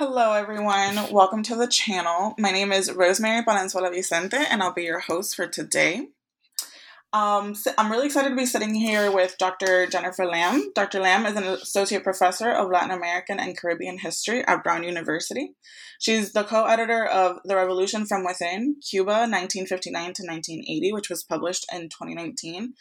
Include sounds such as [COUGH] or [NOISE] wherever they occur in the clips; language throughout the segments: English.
Hello, everyone. Welcome to the channel. My name is Rosemary Palenzuela Vicente, and I'll be your host for today. Um, so I'm really excited to be sitting here with Dr. Jennifer Lambe. Dr. Lambe is an associate professor of Latin American and Caribbean history at Brown University. She's the co editor of The Revolution from Within Cuba, 1959 to 1980, which was published in 2019.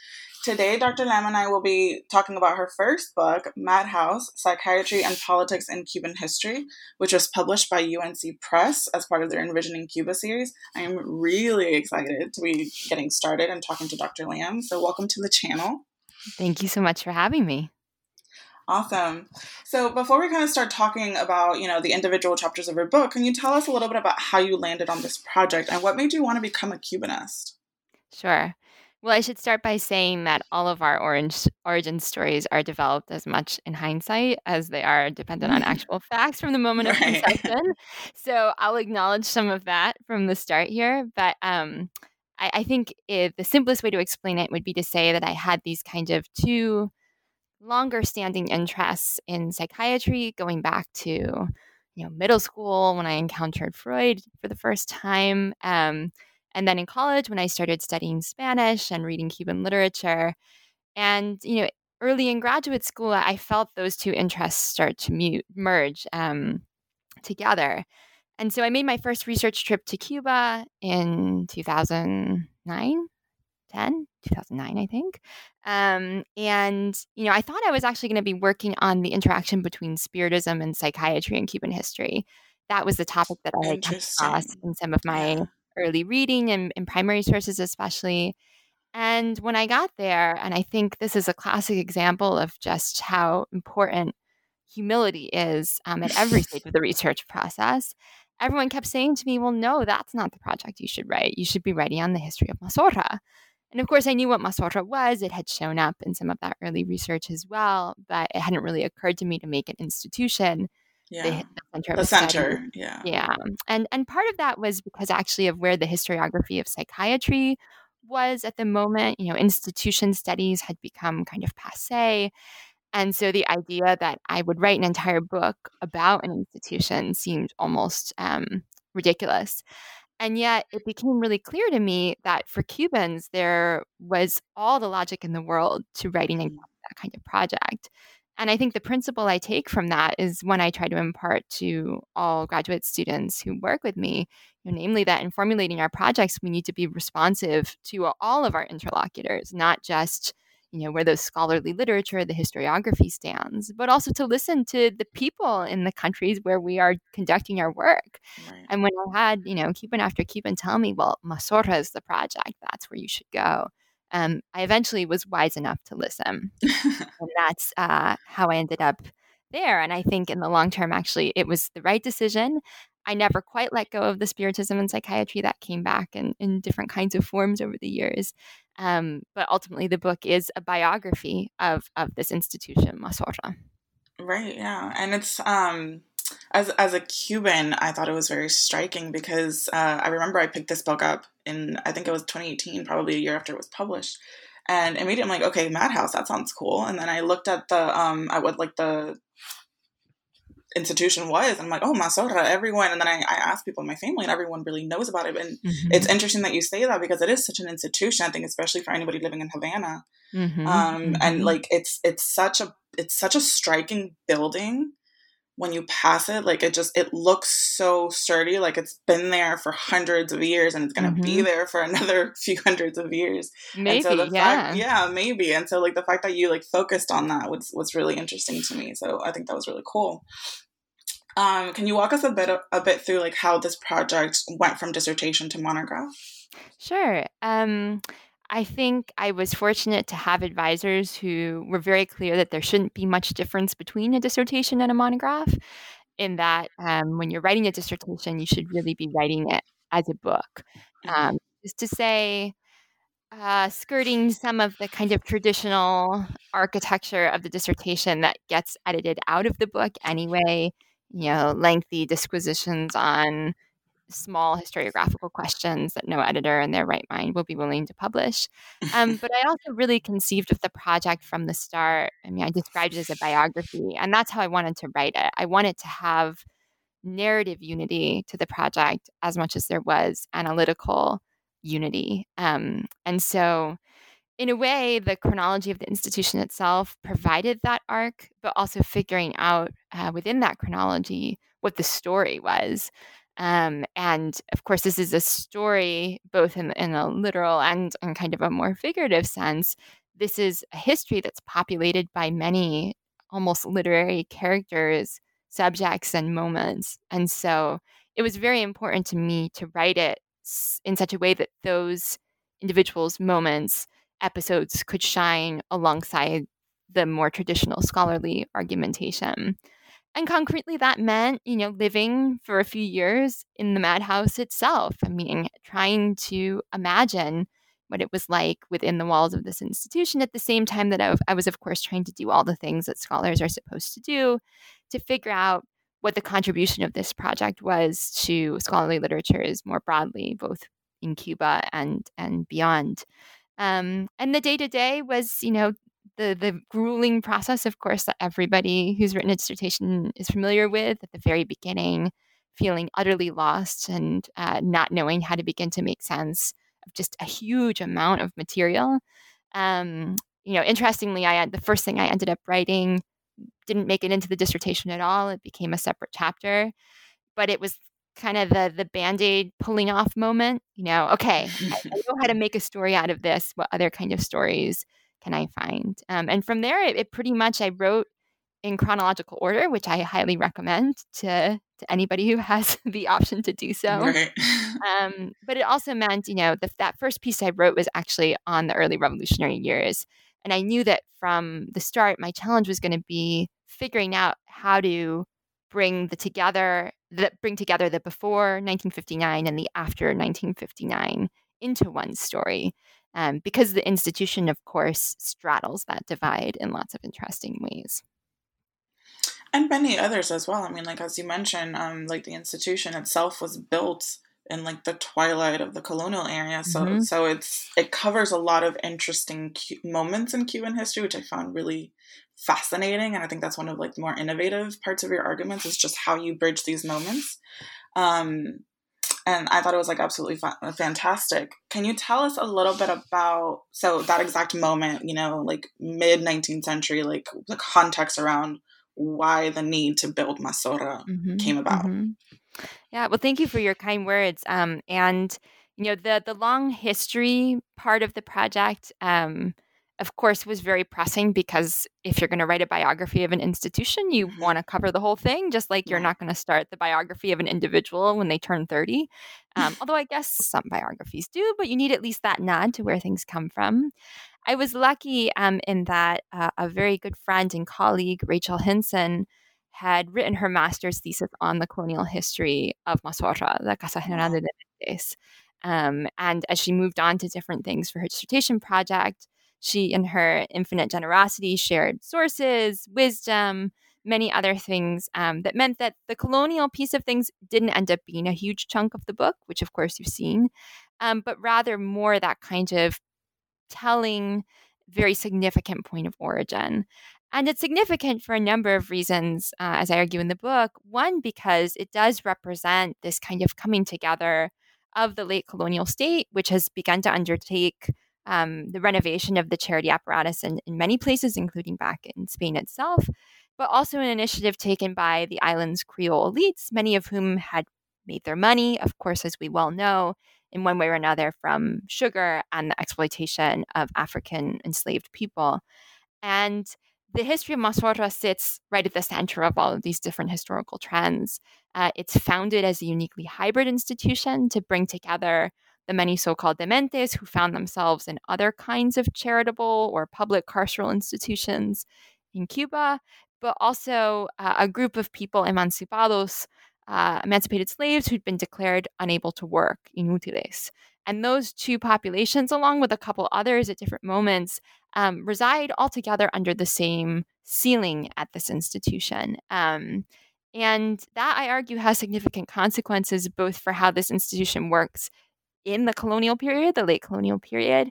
Today, Dr. Lambe and I will be talking about her first book, Madhouse Psychiatry and Politics in Cuban History, which was published by UNC Press as part of their Envisioning Cuba series. I am really excited to be getting started and talking to Dr. Lambe. So, welcome to the channel. Thank you so much for having me. Awesome. So before we kind of start talking about, you know, the individual chapters of your book, can you tell us a little bit about how you landed on this project and what made you want to become a Cubanist? Sure. Well, I should start by saying that all of our orange origin stories are developed as much in hindsight as they are dependent on [LAUGHS] actual facts from the moment of conception. So I'll acknowledge some of that from the start here. But um, I, I think if the simplest way to explain it would be to say that I had these kind of two longer standing interests in psychiatry going back to you know middle school when I encountered Freud for the first time. Um, and then in college, when I started studying Spanish and reading Cuban literature, and you know, early in graduate school, I felt those two interests start to mute, merge um, together. And so I made my first research trip to Cuba in 2009, 10, 2009, I think. Um, and, you know, I thought I was actually going to be working on the interaction between spiritism and psychiatry in Cuban history. That was the topic that I had come across in some of my. Early reading and, and primary sources, especially. And when I got there, and I think this is a classic example of just how important humility is um, at every stage of the [LAUGHS] research process, everyone kept saying to me, Well, no, that's not the project you should write. You should be writing on the history of Mazorra. And of course, I knew what Mazorra was. It had shown up in some of that early research as well, but it hadn't really occurred to me to make an institution Yeah. the center of The a study. center. Yeah. Yeah. And and part of that was because actually of where the historiography of psychiatry was at the moment, you know, institution studies had become kind of passe. And so the idea that I would write an entire book about an institution seemed almost um, ridiculous. And yet it became really clear to me that for Cubans, there was all the logic in the world to writing Mm. exactly that kind of project. And I think the principle I take from that is one I try to impart to all graduate students who work with me, you know, namely that in formulating our projects, we need to be responsive to all of our interlocutors, not just you know where the scholarly literature, the historiography stands, but also to listen to the people in the countries where we are conducting our work. Right. And when I had, you know, Cuban after Cuban tell me, well, Mazorra is the project, that's where you should go. Um, I eventually was wise enough to listen. [LAUGHS] And that's uh, how I ended up there. And I think in the long term, actually, it was the right decision. I never quite let go of the spiritism and psychiatry that came back in, in different kinds of forms over the years. Um, but ultimately, the book is a biography of, of this institution, Mazorra. Right, yeah. And it's um as as a Cuban, I thought it was very striking because uh, I remember I picked this book up in I think it was 2018, probably a year after it was published. And immediately I'm like, okay, Madhouse, that sounds cool. And then I looked at the um at what like the institution was, and I'm like, oh, Mazorra, everyone. And then I, I asked people in my family, and everyone really knows about it. And Mm-hmm. it's interesting that you say that because it is such an institution. I think, especially for anybody living in Havana, Mhm, um, and mhm. like it's it's such a it's such a striking building when you pass it, like it just it looks so sturdy, like it's been there for hundreds of years and it's gonna mm-hmm. be there for [LAUGHS] another few hundreds of years. Maybe, so yeah, fact, yeah, maybe. And so like the fact that you like focused on that was was really interesting to me. So I think that was really cool. Um, can you walk us a bit a bit through like how this project went from dissertation to monograph? Sure. Um, I think I was fortunate to have advisors who were very clear that there shouldn't be much difference between a dissertation and a monograph, in that um, when you're writing a dissertation, you should really be writing it as a book. Mm-hmm. Um, is to say, uh, skirting some of the kind of traditional architecture of the dissertation that gets edited out of the book anyway, you know, lengthy disquisitions on small historiographical questions that no editor in their right mind will be willing to publish. Um, [LAUGHS] but I also really conceived of the project from the start. I mean, I described it as a biography, and that's how I wanted to write it. I wanted to have narrative unity to the project as much as there was analytical unity. Um, and so, in a way, the chronology of the institution itself provided that arc, but also figuring out uh, within that chronology what the story was. Um, and of course, this is a story both in, in a literal and in kind of a more figurative sense. This is a history that's populated by many almost literary characters, subjects, and moments. And so it was very important to me to write it in such a way that those individuals' moments, episodes could shine alongside the more traditional scholarly argumentation. And concretely, that meant, you know, living for a few years in the madhouse itself. I mean, trying to imagine what it was like within the walls of this institution at the same time that I, I was, of course, trying to do all the things that scholars are supposed to do to figure out what the contribution of this project was to scholarly literatures more broadly, both in Cuba and and beyond. Um, and the day to day was, you know, the the grueling process, of course, that everybody who's written a dissertation is familiar with at the very beginning, feeling utterly lost and uh, not knowing how to begin to make sense of just a huge amount of material. Um, you know, interestingly, I had the first thing I ended up writing didn't make it into the dissertation at all. It became a separate chapter, but it was kind of the the band-aid pulling off moment you know okay I, I know how to [LAUGHS] make a story out of this what other kind of stories can I find? Um, and from there, it, it, pretty much I wrote in chronological order, which I highly recommend to to anybody who has [LAUGHS] the option to do so. Right. [LAUGHS] um, but it also meant, you know, the, that first piece I wrote was actually on the early revolutionary years, and I knew that from the start, my challenge was going to be figuring out how to bring the together that bring together the before 1959 and the after 1959 into one story um, because the institution, of course, straddles that divide in lots of interesting ways. And many others as well. I mean, like as you mentioned, um, like the institution itself was built in like the twilight of the colonial area, so mm-hmm. so it's it covers a lot of interesting moments in Cuban history, which I found really fascinating, and I think that's one of like the more innovative parts of your arguments is just how you bridge these moments. Um, and I thought it was like absolutely fa- fantastic. Can you tell us a little bit about so that exact moment, you know, like mid 19th century, like the context around why the need to build Mazorra mm-hmm, came about? Mm-hmm. Yeah, well, thank you for your kind words. Um, and you know, the the long history part of the project. Um, of course, was very pressing because if you're going to write a biography of an institution, you mm-hmm. want to cover the whole thing, just like you're not going to start the biography of an individual when they turn 30. Um, although I guess some biographies do, but you need at least that nod to where things come from. I was lucky um, in that uh, a very good friend and colleague, Rachel Hynson, had written her master's thesis on the colonial history of Mazorra, the Casa General de. Um, and as she moved on to different things for her dissertation project, she, in her infinite generosity, shared sources, wisdom, many other things um, that meant that the colonial piece of things didn't end up being a huge chunk of the book, which of course you've seen, um, but rather more that kind of telling, very significant point of origin. And it's significant for a number of reasons, uh, as I argue in the book. One, because it does represent this kind of coming together of the late colonial state, which has begun to undertake um, the renovation of the charity apparatus in, in many places, including back in Spain itself. but also an initiative taken by the island's Creole elites, many of whom had made their money, of course, as we well know, in one way or another from sugar and the exploitation of African enslaved people. And the history of Mazorra sits right at the center of all of these different historical trends. Uh, it's founded as a uniquely hybrid institution to bring together the many so called dementes who found themselves in other kinds of charitable or public carceral institutions in Cuba, but also uh, a group of people, emancipados, uh, emancipated slaves who'd been declared unable to work, inútiles. And those two populations, along with a couple others at different moments, um, reside all together under the same ceiling at this institution. Um, and that, I argue, has significant consequences both for how this institution works in the colonial period, the late colonial period,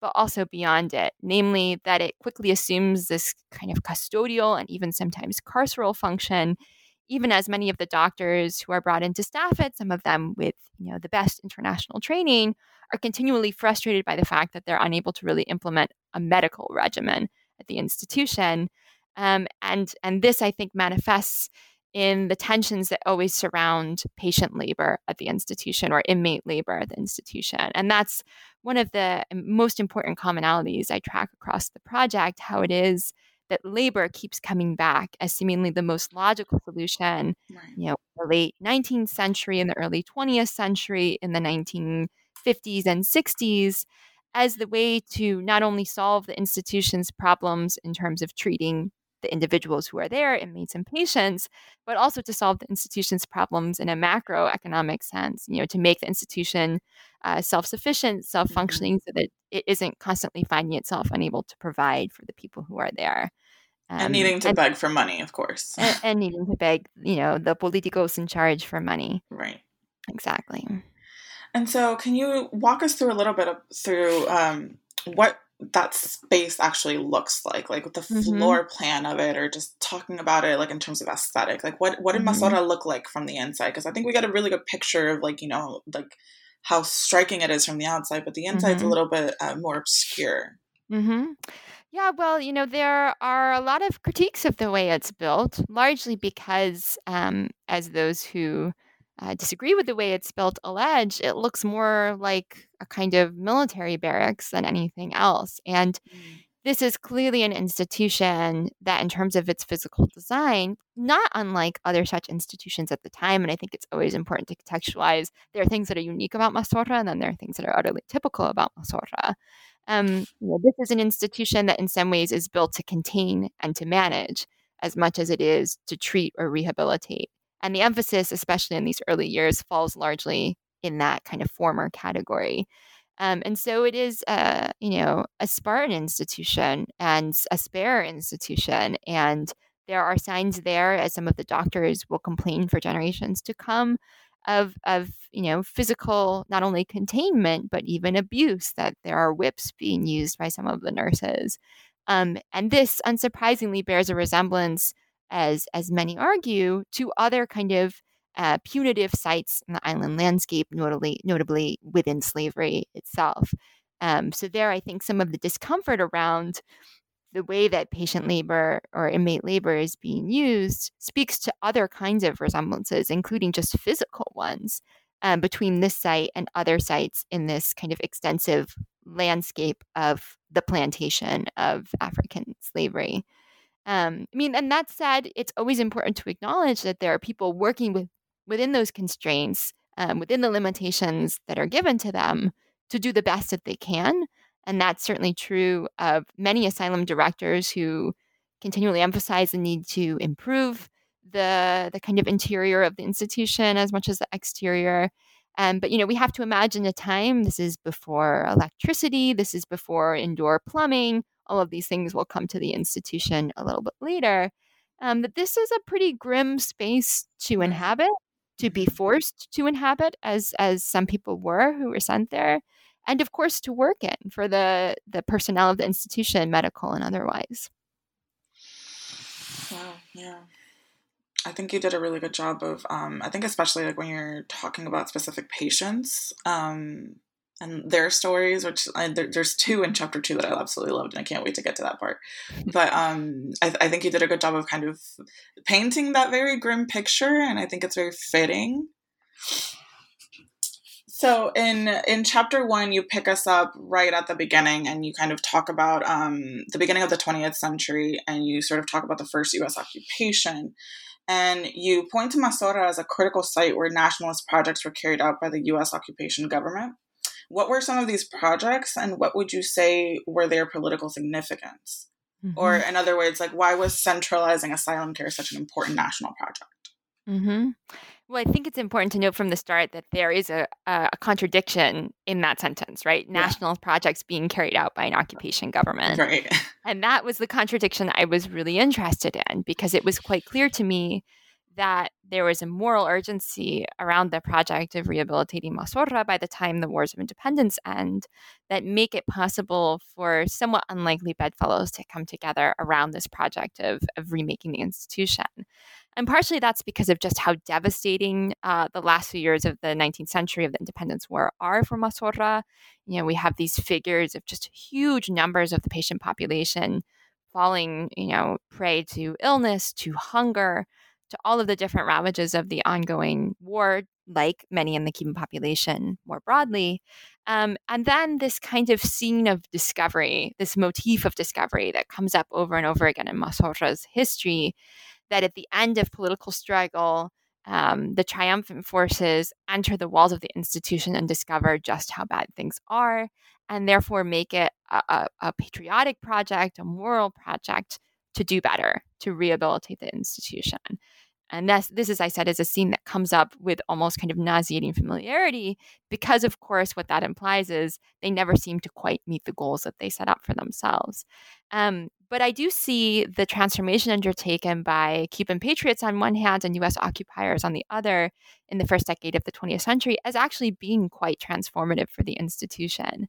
but also beyond it, namely that it quickly assumes this kind of custodial and even sometimes carceral function, even as many of the doctors who are brought in to staff it, some of them with you know the best international training, are continually frustrated by the fact that they're unable to really implement a medical regimen at the institution. Um, and and this I think manifests in the tensions that always surround patient labor at the institution or inmate labor at the institution. And that's one of the um, most important commonalities I track across the project how it is that labor keeps coming back as seemingly the most logical solution, right. you know, the late 19th century and the early 20th century, in the 1950s and 60s, as the way to not only solve the institution's problems in terms of treating the individuals who are there, inmates and patients, but also to solve the institution's problems in a macroeconomic sense, you know, to make the institution uh, self-sufficient, self-functioning mm-hmm. so that it isn't constantly finding itself unable to provide for the people who are there. Um, and needing to and, beg for money, of course. and, [LAUGHS] and needing to beg, you know, the politicos in charge for money. Right. Exactly. And so, can you walk us through a little bit of, through um, what that space actually looks like like the mm-hmm. floor plan of it or just talking about it like in terms of aesthetic like what what did mm-hmm. mazorra look like from the inside because i think we got a really good picture of like you know like how striking it is from the outside but the inside's mm-hmm. a little bit uh, more obscure mm-hmm. yeah well you know there are a lot of critiques of the way it's built largely because um, as those who uh, disagree with the way it's built allege, it looks more like a kind of military barracks than anything else. And mm. this is clearly an institution that, in terms of its physical design, not unlike other such institutions at the time. And I think it's always important to contextualize there are things that are unique about Mazorra, and then there are things that are utterly typical about Mazorra. Um, know, this is an institution that, in some ways, is built to contain and to manage as much as it is to treat or rehabilitate. And the emphasis, especially in these early years, falls largely in that kind of former category. Um, and so it is, a, you know, a Spartan institution and a spare institution. And there are signs there, as some of the doctors will complain for generations to come, of, of you know, physical, not only containment, but even abuse, that there are whips being used by some of the nurses. Um, and this, unsurprisingly, bears a resemblance as as many argue, to other kind of uh, punitive sites in the island landscape, notably notably within slavery itself. Um, so there, I think some of the discomfort around the way that patient labor or inmate labor is being used speaks to other kinds of resemblances, including just physical ones, um, between this site and other sites in this kind of extensive landscape of the plantation of African slavery. Um, I mean, and that said, it's always important to acknowledge that there are people working with within those constraints, um, within the limitations that are given to them, to do the best that they can. And that's certainly true of many asylum directors who continually emphasize the need to improve the the kind of interior of the institution as much as the exterior. Um, but you know, we have to imagine a time. This is before electricity. This is before indoor plumbing all of these things will come to the institution a little bit later. Um, that this is a pretty grim space to inhabit, to be mm-hmm. forced to inhabit, as as some people were who were sent there, and of course to work in for the the personnel of the institution, medical and otherwise. Wow. Yeah. I think you did a really good job of, um, I think, especially like when you're talking about specific patients, um, and their stories, which I, there, there's two in chapter two that I absolutely loved, and I can't wait to get to that part. [LAUGHS] But um, I, I think you did a good job of kind of painting that very grim picture, and I think it's very fitting. So in in chapter one, you pick us up right at the beginning, and you kind of talk about um, the beginning of the 20th century, and you sort of talk about the first U.S. occupation, and you point to Mazorra as a critical site where nationalist projects were carried out by the U.S. occupation government. What were some of these projects, and what would you say were their political significance? Mm-hmm. Or, in other words, like why was centralizing asylum care such an important national project? Mm-hmm. Well, I think it's important to note from the start that there is a, a contradiction in that sentence, right? Yeah. National projects being carried out by an occupation government. Right. [LAUGHS] And that was the contradiction I was really interested in because it was quite clear to me that there was a moral urgency around the project of rehabilitating Mazorra by the time the wars of independence end that make it possible for somewhat unlikely bedfellows to come together around this project of, of remaking the institution. And partially that's because of just how devastating uh, the last few years of the 19th century of the independence war are for Mazorra. You know, we have these figures of just huge numbers of the patient population falling, you know, prey to illness, to hunger, to all of the different ravages of the ongoing war, like many in the Cuban population more broadly. Um, and then this kind of scene of discovery, this motif of discovery that comes up over and over again in Mazorra's history that at the end of political struggle, um, the triumphant forces enter the walls of the institution and discover just how bad things are, and therefore make it a, a, a patriotic project, a moral project to do better, to rehabilitate the institution. And this, this, as I said, is a scene that comes up with almost kind of nauseating familiarity because, of course, what that implies is they never seem to quite meet the goals that they set up for themselves. Um, but I do see the transformation undertaken by Cuban patriots on one hand and US occupiers on the other in the first decade of the 20th century as actually being quite transformative for the institution.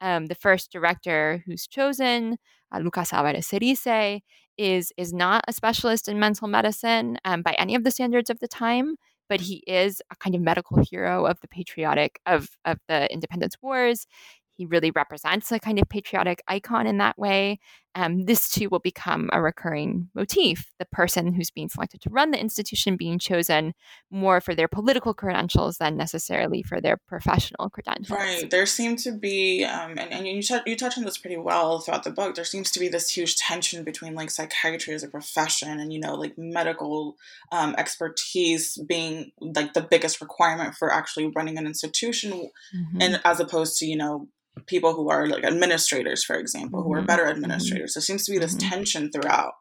Um, the first director who's chosen, uh, Lucas Alvarez Cerice, is, is not a specialist in mental medicine um, by any of the standards of the time, but he is a kind of medical hero of the patriotic of, of the independence wars. He really represents a kind of patriotic icon in that way. Um, this too will become a recurring motif. The person who's being selected to run the institution being chosen more for their political credentials than necessarily for their professional credentials. Right. There seem to be, um, and, and you, t- you touch on this pretty well throughout the book, there seems to be this huge tension between like psychiatry as a profession and, you know, like medical um, expertise being like the biggest requirement for actually running an institution, mm-hmm. and as opposed to, you know, people who are like administrators, for example, mm-hmm. who are mm-hmm. better mm-hmm. administrators. Mm-hmm. There seems to be this mm-hmm. tension throughout.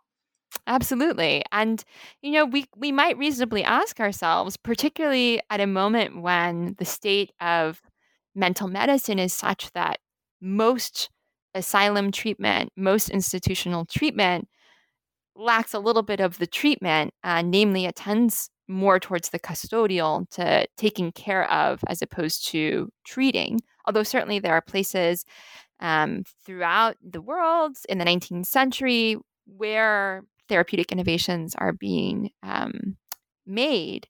Absolutely. And you know, we we might reasonably ask ourselves, particularly at a moment when the state of mental medicine is such that most asylum treatment, most institutional treatment lacks a little bit of the treatment, uh, namely, it tends more towards the custodial to taking care of as opposed to treating. Although certainly there are places um, throughout the world in the 19th century where therapeutic innovations are being um, made.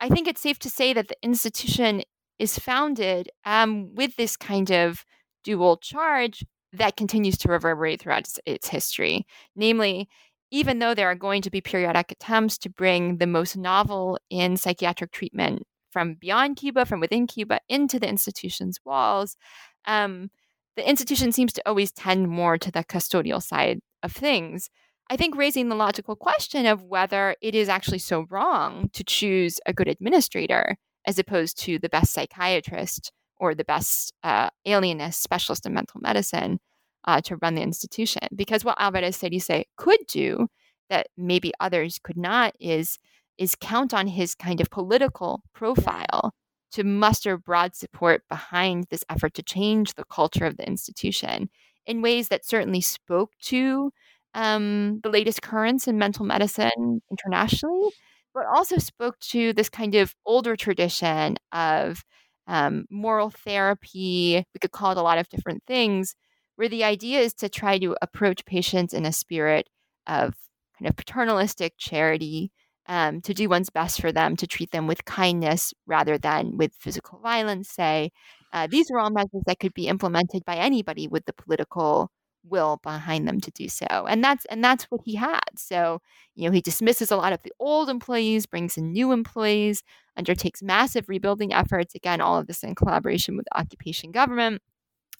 I think it's safe to say that the institution is founded um, with this kind of dual charge that continues to reverberate throughout its, its history. Namely, even though there are going to be periodic attempts to bring the most novel in psychiatric treatment from beyond Cuba, from within Cuba, into the institution's walls, um, the institution seems to always tend more to the custodial side of things. I think raising the logical question of whether it is actually so wrong to choose a good administrator as opposed to the best psychiatrist or the best uh, alienist specialist in mental medicine uh, to run the institution. Because what Alvarez Cerice could do that maybe others could not is is count on his kind of political profile to muster broad support behind this effort to change the culture of the institution in ways that certainly spoke to um, the latest currents in mental medicine internationally, but also spoke to this kind of older tradition of um, moral therapy. We could call it a lot of different things, where the idea is to try to approach patients in a spirit of kind of paternalistic charity, um, to do one's best for them, to treat them with kindness rather than with physical violence, say, Uh, these were all measures that could be implemented by anybody with the political will behind them to do so. And that's and that's what he had. So, you know, he dismisses a lot of the old employees, brings in new employees, undertakes massive rebuilding efforts. Again, all of this in collaboration with the occupation government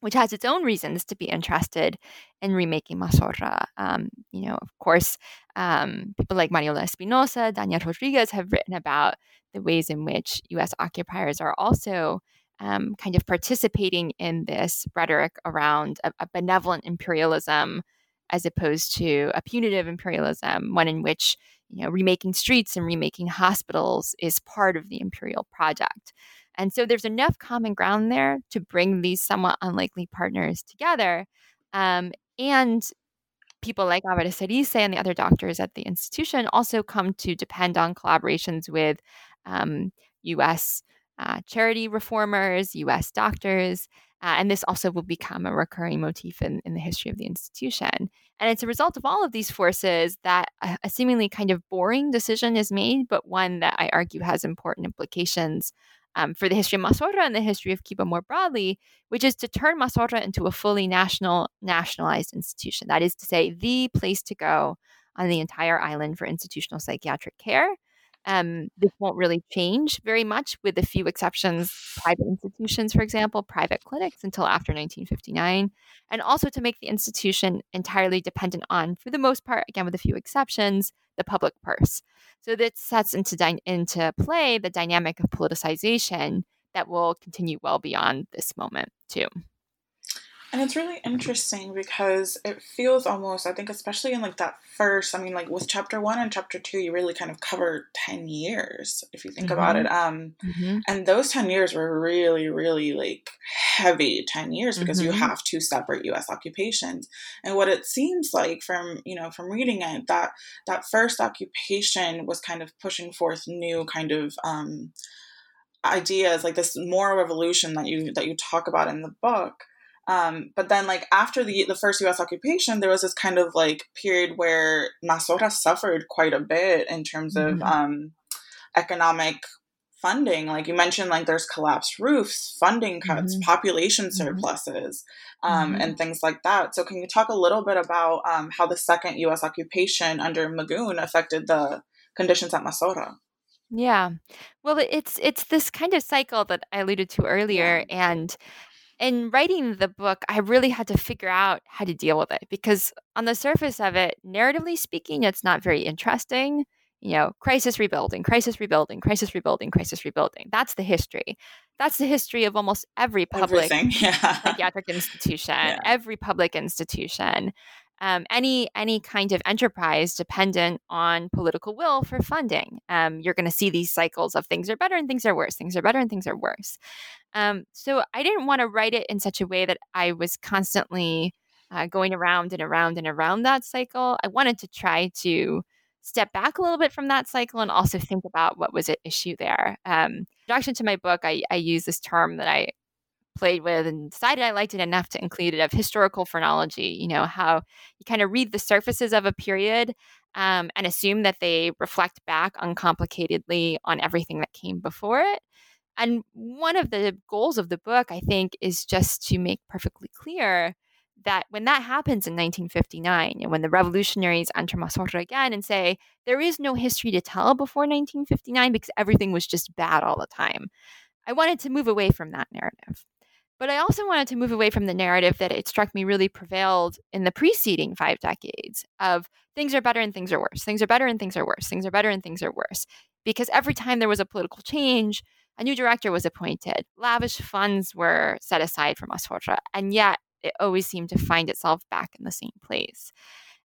which has its own reasons to be interested in remaking Mazorra. Um, you know, of course, um, people like Mariola Espinosa, Daniel Rodriguez have written about the ways in which U.S. occupiers are also um, kind of participating in this rhetoric around a, a, benevolent imperialism as opposed to a punitive imperialism, one in which you know remaking streets and remaking hospitals is part of the imperial project. And so there's enough common ground there to bring these somewhat unlikely partners together. Um, and people like Álvarez Cerice and the other doctors at the institution also come to depend on collaborations with um, US uh, charity reformers, US doctors. Uh, and this also will become a recurring motif in, in the history of the institution. And it's a result of all of these forces that a, a seemingly kind of boring decision is made, but one that I argue has important implications um, for the history of Mazorra and the history of Cuba more broadly, which is to turn Mazorra into a fully national, nationalized institution. That is to say, the place to go on the entire island for institutional psychiatric care. Um, this won't really change very much, with a few exceptions, private institutions, for example, private clinics until after 1959, and also to make the institution entirely dependent on, for the most part, again with a few exceptions, the public purse. So that sets into, dy- into play the dynamic of politicization that will continue well beyond this moment, too. And it's really interesting because it feels almost, I think, especially in like that first, I mean, like with chapter one and chapter two, you really kind of cover 10 years, if you think mm-hmm. about it. Um, mm-hmm. And those 10 years were really, really like heavy 10 years because mm-hmm. you have two separate US occupations. And what it seems like from, you know, from reading it, that that first occupation was kind of pushing forth new kind of, um, ideas like this moral revolution that you that you talk about in the book um, but then, like after the the first U.S. occupation, there was this kind of like period where Mazorra suffered quite a bit in terms of mm-hmm. um, economic funding. Like you mentioned, like there's collapsed roofs, funding cuts, mm-hmm. population mm-hmm. surpluses, um, mm-hmm. and things like that. So, can you talk a little bit about um, how the second U.S. occupation under Magoon affected the conditions at Mazorra? Yeah, well, it's it's this kind of cycle that I alluded to earlier, and in writing the book, I really had to figure out how to deal with it because, on the surface of it, narratively speaking, it's not very interesting. You know, crisis rebuilding, crisis rebuilding, crisis rebuilding, crisis rebuilding. That's the history. That's the history of almost every public [LAUGHS] yeah. psychiatric institution, yeah. every public institution um, any any kind of enterprise dependent on political will for funding. Um, you're going to see these cycles of things are better and things are worse, things are better and things are worse. Um, so I didn't want to write it in such a way that I was constantly uh, going around and around and around that cycle. I wanted to try to step back a little bit from that cycle and also think about what was at issue there. Um, introduction to my book, I, I use this term that I played with and decided I liked it enough to include it of historical phrenology. You know, how you kind of read the surfaces of a period um, and assume that they reflect back uncomplicatedly on everything that came before it. And one of the goals of the book, I think, is just to make perfectly clear that when that happens in 1959, and when the revolutionaries enter Mazorra again and say, there is no history to tell before 1959 because everything was just bad all the time, I wanted to move away from that narrative. But I also wanted to move away from the narrative that it struck me really prevailed in the preceding five decades of things are better and things are worse, things are better and things are worse, things are better and things are worse. Because every time there was a political change, a new director was appointed, lavish funds were set aside for Mazorra, and yet it always seemed to find itself back in the same place.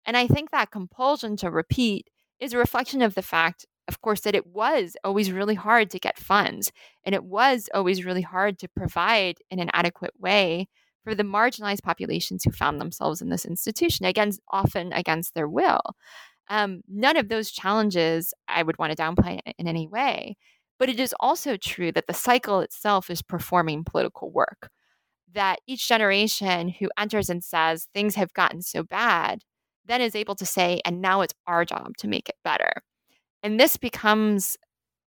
And I think that compulsion to repeat is a reflection of the fact of course, that it was always really hard to get funds and it was always really hard to provide in an adequate way for the marginalized populations who found themselves in this institution, again, often against their will. Um, none of those challenges I would want to downplay in any way. But it is also true that the cycle itself is performing political work. That each generation who enters and says things have gotten so bad, then is able to say, and now it's our job to make it better. And this becomes,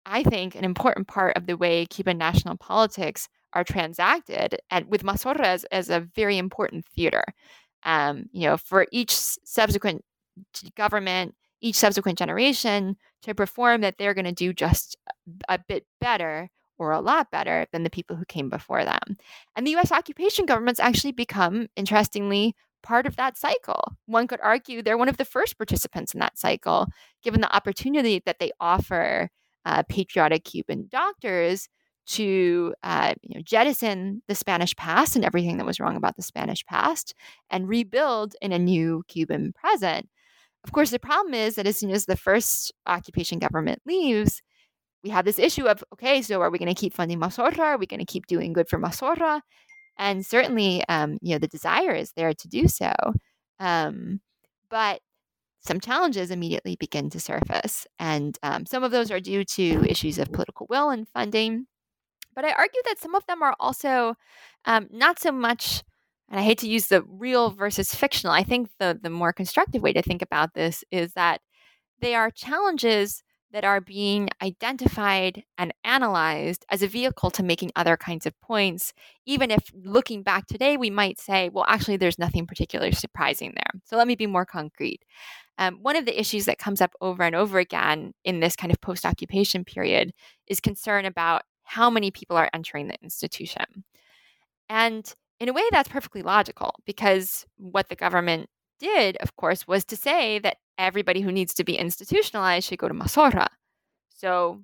I think, an important part of the way Cuban national politics are transacted and with Mazorra as, as a very important theater. Um, you know, for each subsequent government, each subsequent generation to perform that they're going to do just a bit better or a lot better than the people who came before them. And the US occupation governments actually become, interestingly, part of that cycle. One could argue they're one of the first participants in that cycle, given the opportunity that they offer uh, patriotic Cuban doctors to uh, you know, jettison the Spanish past and everything that was wrong about the Spanish past and rebuild in a new Cuban present. Of course, the problem is that as soon as the first occupation government leaves, we have this issue of okay, so are we going to keep funding Mazorra? Are we going to keep doing good for Mazorra? And certainly, um, you know, the desire is there to do so. Um, but some challenges immediately begin to surface. And um, some of those are due to issues of political will and funding. But I argue that some of them are also um, not so much, and I hate to use the real versus fictional. I think the, the more constructive way to think about this is that they are challenges that are being identified and analyzed as a vehicle to making other kinds of points, even if looking back today, we might say, well, actually, there's nothing particularly surprising there. So let me be more concrete. Um, one of the issues that comes up over and over again in this kind of post occupation period is concern about how many people are entering the institution. And in a way, that's perfectly logical because what the government did, of course, was to say that everybody who needs to be institutionalized should go to Mazorra. So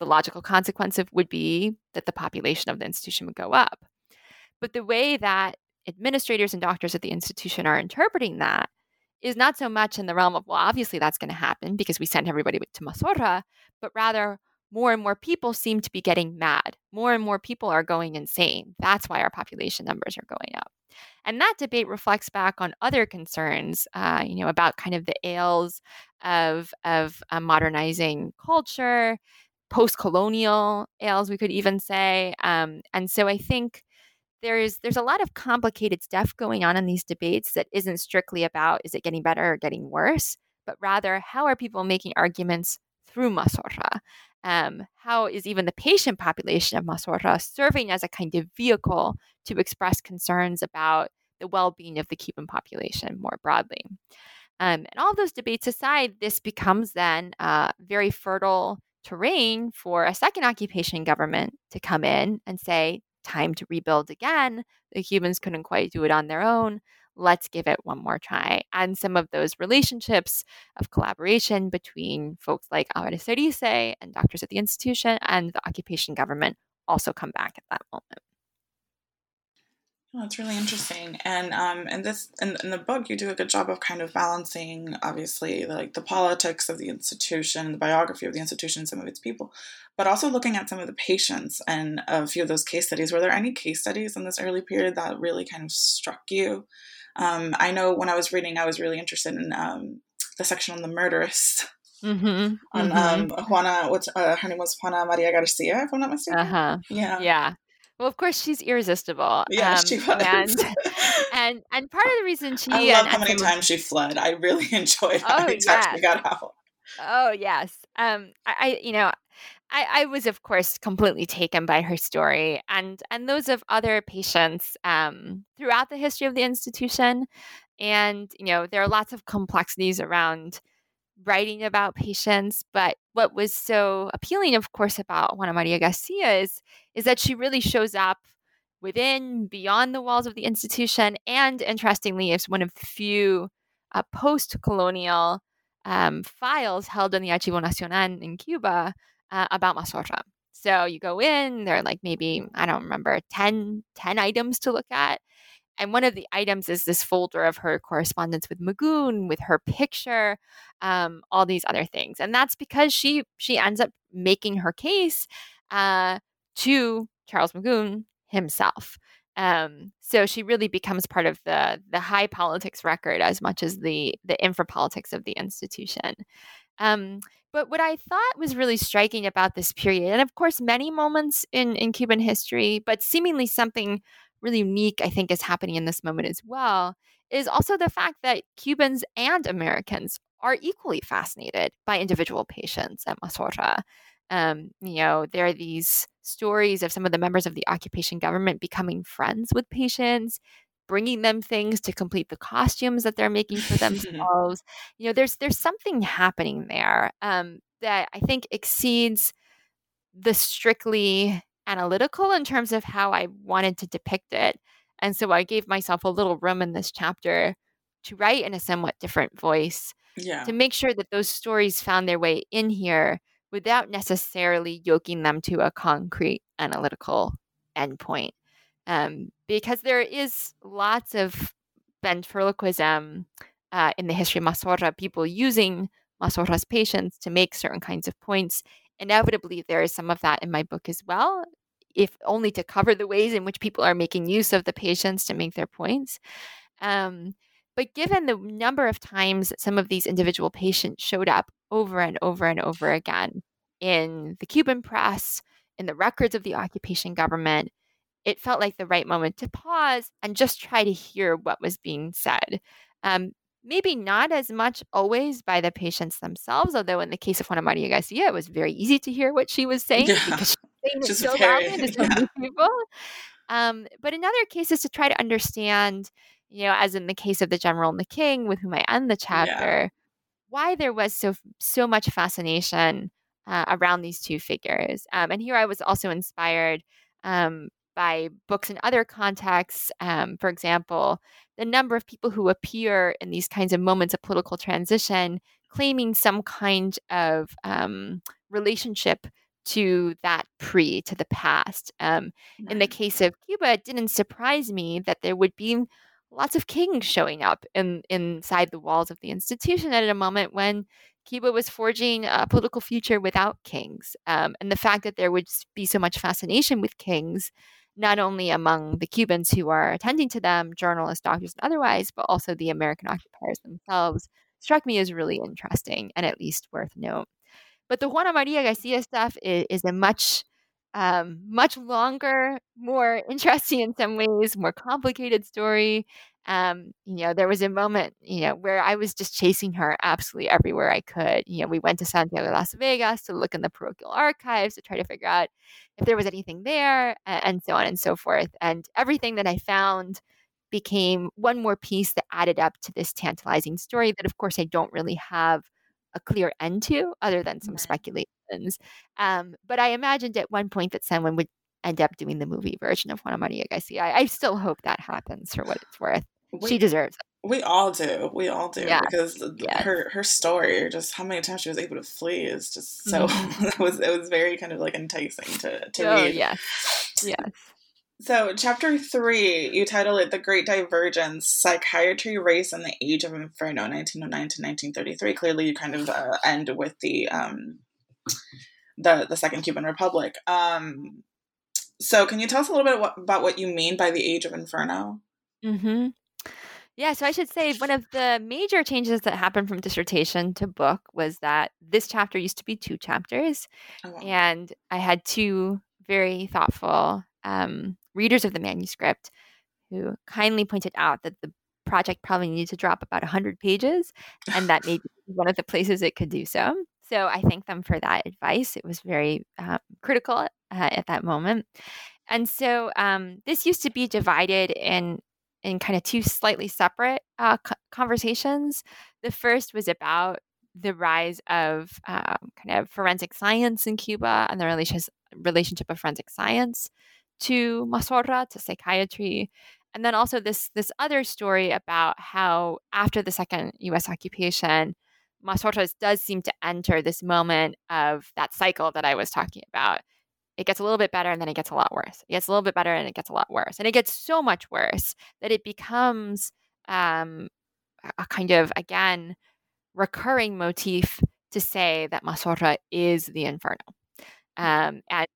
the logical consequence of would be that the population of the institution would go up. But the way that administrators and doctors at the institution are interpreting that is not so much in the realm of, well, obviously that's going to happen because we sent everybody to Mazorra, but rather, more and more people seem to be getting mad. More and more people are going insane. That's why our population numbers are going up. And that debate reflects back on other concerns, uh, you know, about kind of the ails of of uh, modernizing culture, post-colonial ails, we could even say. Um, and so I think there's there's a lot of complicated stuff going on in these debates that isn't strictly about is it getting better or getting worse, but rather how are people making arguments through Mazorra um, how is even the patient population of Mazorra serving as a kind of vehicle to express concerns about the well being of the Cuban population more broadly? Um, and all those debates aside, this becomes then very fertile terrain for a second occupation government to come in and say, time to rebuild again. The Cubans couldn't quite do it on their own let's give it one more try. And some of those relationships of collaboration between folks like Álvarez Cerice and doctors at the institution and the occupation government also come back at that moment. Oh, that's really interesting, and um, in this in, in the book, you do a good job of kind of balancing, obviously, like the politics of the institution, the biography of the institution, some of its people, but also looking at some of the patients and a few of those case studies. Were there any case studies in this early period that really kind of struck you um, I know when I was reading, I was really interested in um, the section on the murderess. Mm-hmm, on mm-hmm. Um, Juana, what's uh, her name was Juana Maria Garcia, if I'm not mistaken. Uh huh. Yeah. Yeah. Well, of course, she's irresistible. Yeah, um, she was. And, [LAUGHS] and and part of the reason she I love how many times she fled. I really [LAUGHS] enjoyed how oh, many times she got out. Oh yes. Um, I, I you know I, I, was, of course, completely taken by her story and and those of other patients um, throughout the history of the institution. And you know, there are lots of complexities around writing about patients, but what was so appealing, of course, about Juana Maria Garcia is is that she really shows up within, beyond the walls of the institution, and interestingly, is one of the few uh, post-colonial um, files held in the Archivo Nacional in Cuba uh, about Mazorra. So you go in, there are like maybe, I don't remember, 10, 10 items to look at. And one of the items is this folder of her correspondence with Magoon, with her picture, um, all these other things. And that's because she she ends up making her case uh, to Charles Magoon himself. Um, so she really becomes part of the the high politics record as much as the the infra politics of the institution. Um, but what I thought was really striking about this period, and of course, many moments in, in Cuban history, but seemingly something really unique, I think, is happening in this moment as well, is also the fact that Cubans and Americans are equally fascinated by individual patients at Mazorra. Um, you know, there are these stories of some of the members of the occupation government becoming friends with patients, bringing them things to complete the costumes that they're making for [LAUGHS] themselves. you know, there's there's something happening there um, that I think exceeds the strictly analytical in terms of how I wanted to depict it. And so I gave myself a little room in this chapter to write in a somewhat different voice Yeah. to make sure that those stories found their way in here without necessarily yoking them to a concrete analytical endpoint. Um, because there is lots of ventriloquism uh, in the history of Mazorra, people using Mazorra's patients to make certain kinds of points. Inevitably, there is some of that in my book as well, if only to cover the ways in which people are making use of the patients to make their points. Um, but given the number of times that some of these individual patients showed up over and over and over again in the Cuban press, in the records of the occupation government, it felt like the right moment to pause and just try to hear what was being said. Um, maybe not as much always by the patients themselves, although in the case of Juana Maria Garcia, it was very easy to hear what she was [LAUGHS] saying Yeah. because she was saying it so loudly to so [LAUGHS] yeah. people. Um, but in other cases, to try to understand, you know, as in the case of the general and the king, with whom I end the chapter, why there was so so much fascination uh, around these two figures. Um, and here I was also inspired um, by books in other contexts. Um, for example, the number of people who appear in these kinds of moments of political transition claiming some kind of um, relationship to that pre, to the past. Um, in the case of Cuba, it didn't surprise me that there would be lots of kings showing up in inside the walls of the institution at a moment when Cuba was forging a political future without kings. Um, and the fact that there would be so much fascination with kings, not only among the Cubans who are attending to them, journalists, doctors, and otherwise, but also the American occupiers themselves, struck me as really interesting and at least worth note. But the Juana Maria Garcia stuff is, is a much um, much longer, more [LAUGHS] interesting in some ways, more complicated story. Um, you know, there was a moment, you know, where I was just chasing her absolutely everywhere I could. You know, we went to Santiago de Las Vegas to look in the parochial archives to try to figure out if there was anything there, and so on and so forth. And everything that I found became one more piece that added up to this tantalizing story that, of course, I don't really have a clear end to, other than some Right. speculations. Um, but I imagined at one point that someone would end up doing the movie version of Juana Maria Garcia. I, I still hope that happens for what it's worth. We, she deserves it. we all do. We all do Yeah. because Yes. her her story, just how many times she was able to flee, is just so. [LAUGHS] Mhm. it was it was very kind of like enticing to to oh, read. yes. Yes. So, chapter three, you title it The Great Divergence Psychiatry, Race, and the Age of Inferno, 1909 to 1933. Clearly, you kind of uh, end with the, um, the, the Second Cuban Republic. Um, so, can you tell us a little bit what, about what you mean by the Age of Inferno? hmm Yeah, so I should say one of the major changes that happened from dissertation to book was that this chapter used to be two chapters. Oh, wow. and I had two very thoughtful um, readers of the manuscript who kindly pointed out that the project probably needed to drop about 100 pages and that maybe [LAUGHS] one of the places it could do so. So I thank them for that advice. It was very um, critical uh, at that moment. And so um, this used to be divided in in kind of two slightly separate uh, co- conversations. The first was about the rise of um, kind of forensic science in Cuba and the relations, relationship of forensic science to Mazorra, to psychiatry. And then also this this other story about how after the second US occupation, Mazorra does seem to enter this moment of that cycle that I was talking about. It gets a little bit better and then it gets a lot worse. It gets a little bit better and it gets a lot worse. And it gets so much worse that it becomes um, a kind of, again, recurring motif to say that Mazorra is the inferno. Um, and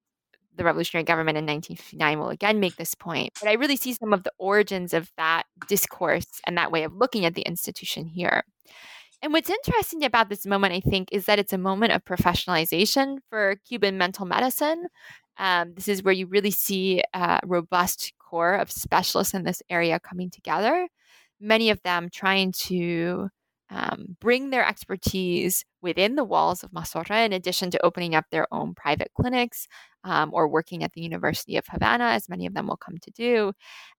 the revolutionary government in 1959 will again make this point. But I really see some of the origins of that discourse and that way of looking at the institution here. And what's interesting about this moment, I think, is that it's a moment of professionalization for Cuban mental medicine. Um, this is where you really see a robust core of specialists in this area coming together, many of them trying to um, bring their expertise within the walls of Mazorra, in addition to opening up their own private clinics um, or working at the University of Havana, as many of them will come to do,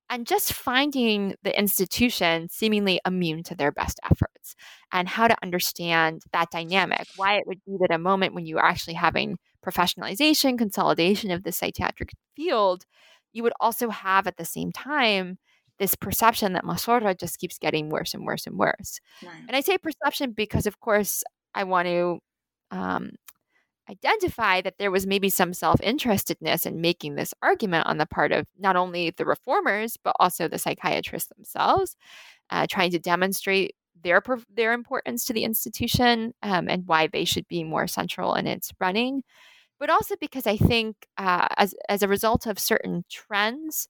and just finding the institution seemingly immune to their best efforts and how to understand that dynamic, why it would be that a moment when you are actually having professionalization, consolidation of the psychiatric field, you would also have at the same time this perception that Mazorra just keeps getting worse and worse and worse. Right. And I say perception because, of course, I want to um, identify that there was maybe some self interestedness in making this argument on the part of not only the reformers, but also the psychiatrists themselves, uh, trying to demonstrate their, their importance to the institution um, and why they should be more central in its running. But also because I think, uh, as, as a result of certain trends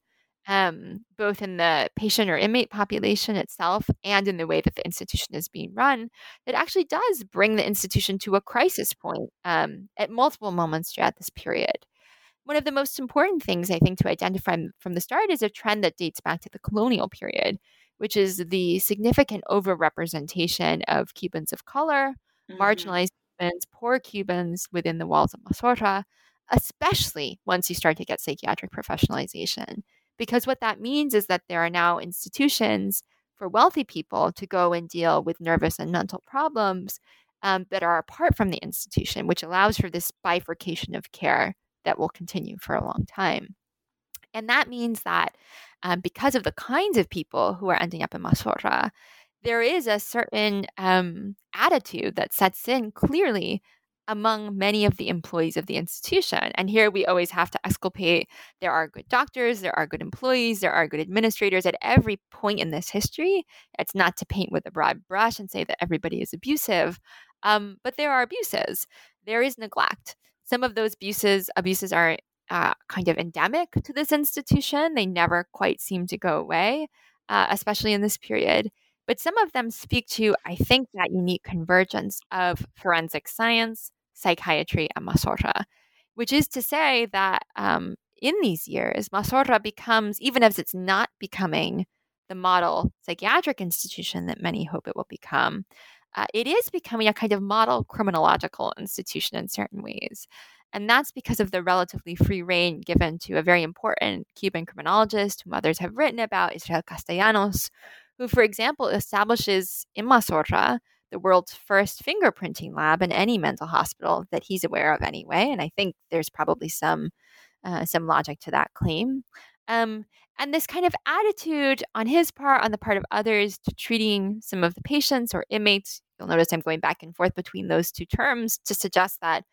um, both in the patient or inmate population itself and in the way that the institution is being run, it actually does bring the institution to a crisis point um, at multiple moments throughout this period. One of the most important things I think to identify from the start is a trend that dates back to the colonial period, which is the significant overrepresentation of Cubans of color, mm-hmm. marginalized Cubans, poor Cubans within the walls of Mazorra, especially once you start to get psychiatric professionalization. Because what that means is that there are now institutions for wealthy people to go and deal with nervous and mental problems um, that are apart from the institution, which allows for this bifurcation of care that will continue for a long time. And that means that um, because of the kinds of people who are ending up in Mazorra, there is a certain um, attitude that sets in clearly among many of the employees of the institution. And here we always have to exculpate there are good doctors, there are good employees, there are good administrators at every point in this history. It's not to paint with a broad brush and say that everybody is abusive, um, but there are abuses. There is neglect. Some of those abuses abuses are uh, kind of endemic to this institution. They never quite seem to go away, uh, especially in this period. But some of them speak to, I think, that unique convergence of forensic science, psychiatry and Mazorra, which is to say that um, in these years, Mazorra becomes, even as it's not becoming the model psychiatric institution that many hope it will become, uh, it is becoming a kind of model criminological institution in certain ways. And that's because of the relatively free reign given to a very important Cuban criminologist whom others have written about, Israel Castellanos, who, for example, establishes in Mazorra the world's first fingerprinting lab in any mental hospital that he's aware of anyway and i think there's probably some uh, some logic to that claim. Um, and this kind of attitude on his part on the part of others to treating some of the patients or inmates you'll notice i'm going back and forth between those two terms to suggest that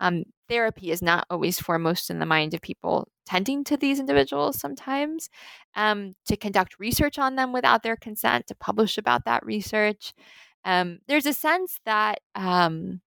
um, therapy is not always foremost in the mind of people tending to these individuals sometimes. Um, to conduct research on them without their consent to publish about that research um, there's a sense that um,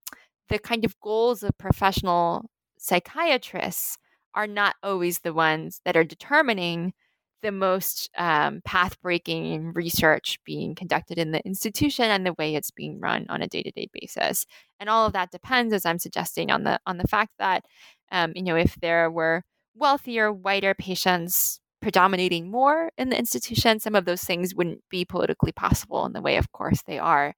the kind of goals of professional psychiatrists are not always the ones that are determining the most um, path breaking research being conducted in the institution and the way it's being run on a day to day basis. And all of that depends, as I'm suggesting, on the on the fact that um, you know if there were wealthier, whiter patients predominating more in the institution, some of those things wouldn't be politically possible in the way, of course, they are.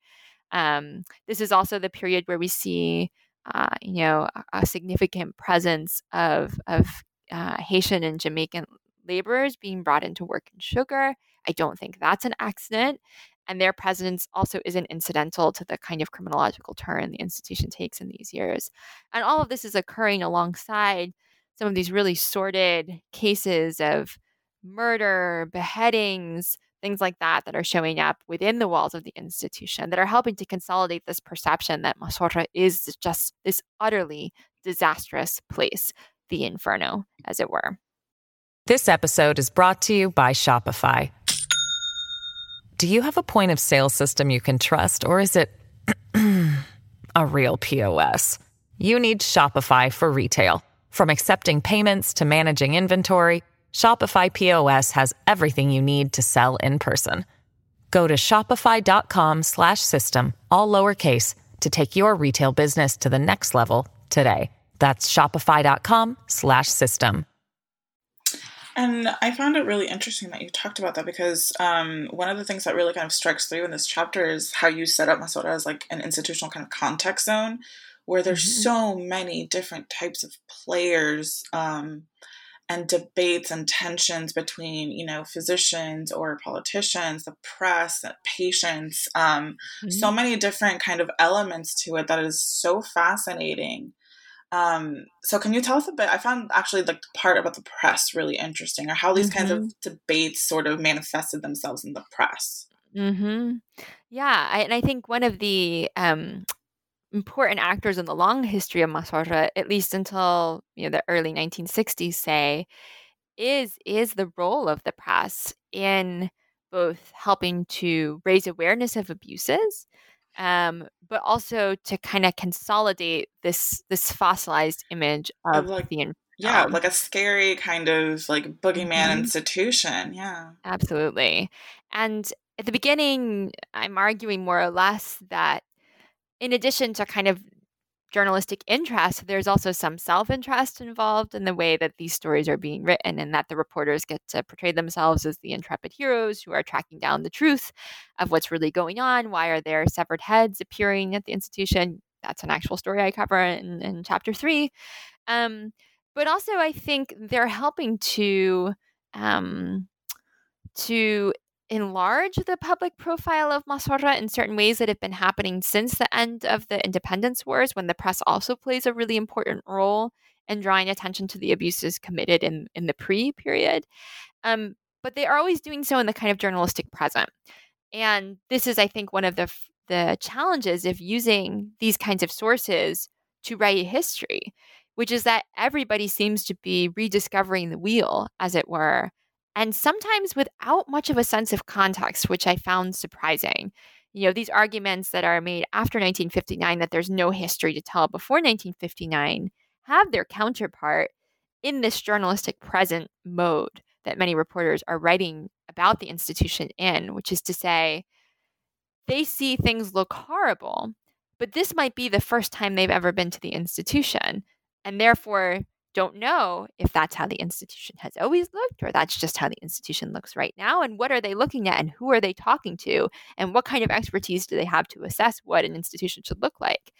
Um, this is also the period where we see, uh, you know, a, a, significant presence of of uh, Haitian and Jamaican laborers being brought into work in sugar. I don't think that's an accident. And their presence also isn't incidental to the kind of criminological turn the institution takes in these years. And all of this is occurring alongside some of these really sordid cases of murder, beheadings, things like that that are showing up within the walls of the institution that are helping to consolidate this perception that Mazorra is just this utterly disastrous place, the inferno, as it were. This episode is brought to you by Shopify. Do you have a point of sale system you can trust, or is it [CLEARS THROAT] a real POS? You need Shopify for retail. From accepting payments to managing inventory, Shopify POS has everything you need to sell in person. Go to shopify.com/system all lowercase to take your retail business to the next level today. That's shopify.com/system. And I found it really interesting that you talked about that because um, one of the things that really kind of strikes through in this chapter is how you set up Mazorra as like an institutional kind of context zone where there's mm-hmm. so many different types of players um, and debates and tensions between you know physicians or politicians the press patients um, mm-hmm. so many different kind of elements to it that is so fascinating um, so can you tell us a bit? I found actually the part about the press really interesting, or how these mm-hmm. kinds of mm-hmm. debates sort of manifested themselves in the press. Hmm. Yeah, I, and I think one of the um, important actors in the long history of Mazorra, at least until you know the early 1960s, say, is is the role of the press in both helping to raise awareness of abuses um, but also to kind of consolidate this this fossilized image of, like, the yeah, like a scary kind of like boogeyman mm-hmm. institution. Yeah, absolutely. And at the beginning, I'm arguing more or less that in addition to kind of journalistic interest, there's also some self interest involved in the way that these stories are being written, and that the reporters get to portray themselves as the intrepid heroes who are tracking down the truth of what's really going on. Why are there severed heads appearing at the institution? That's an actual story I cover in, in chapter three. Um, but also, I think they're helping to um, to enlarge the public profile of Mazorra in certain ways that have been happening since the end of the independence wars, when the press also plays a really important role in drawing attention to the abuses committed in, in the pre period. Um, but they are always doing so in the kind of journalistic present. And this is, I think, one of the, the challenges of using these kinds of sources to write history, which is that everybody seems to be rediscovering the wheel, as it were, and sometimes without much of a sense of context, which I found surprising. You know, these arguments that are made after 1959 that there's no history to tell before 1959 have their counterpart in this journalistic present mode that many reporters are writing about the institution in, which is to say, they see things look horrible, but this might be the first time they've ever been to the institution. And therefore, don't know if that's how the institution has always looked or that's just how the institution looks right now and what are they looking at and who are they talking to and what kind of expertise do they have to assess what an institution should look like.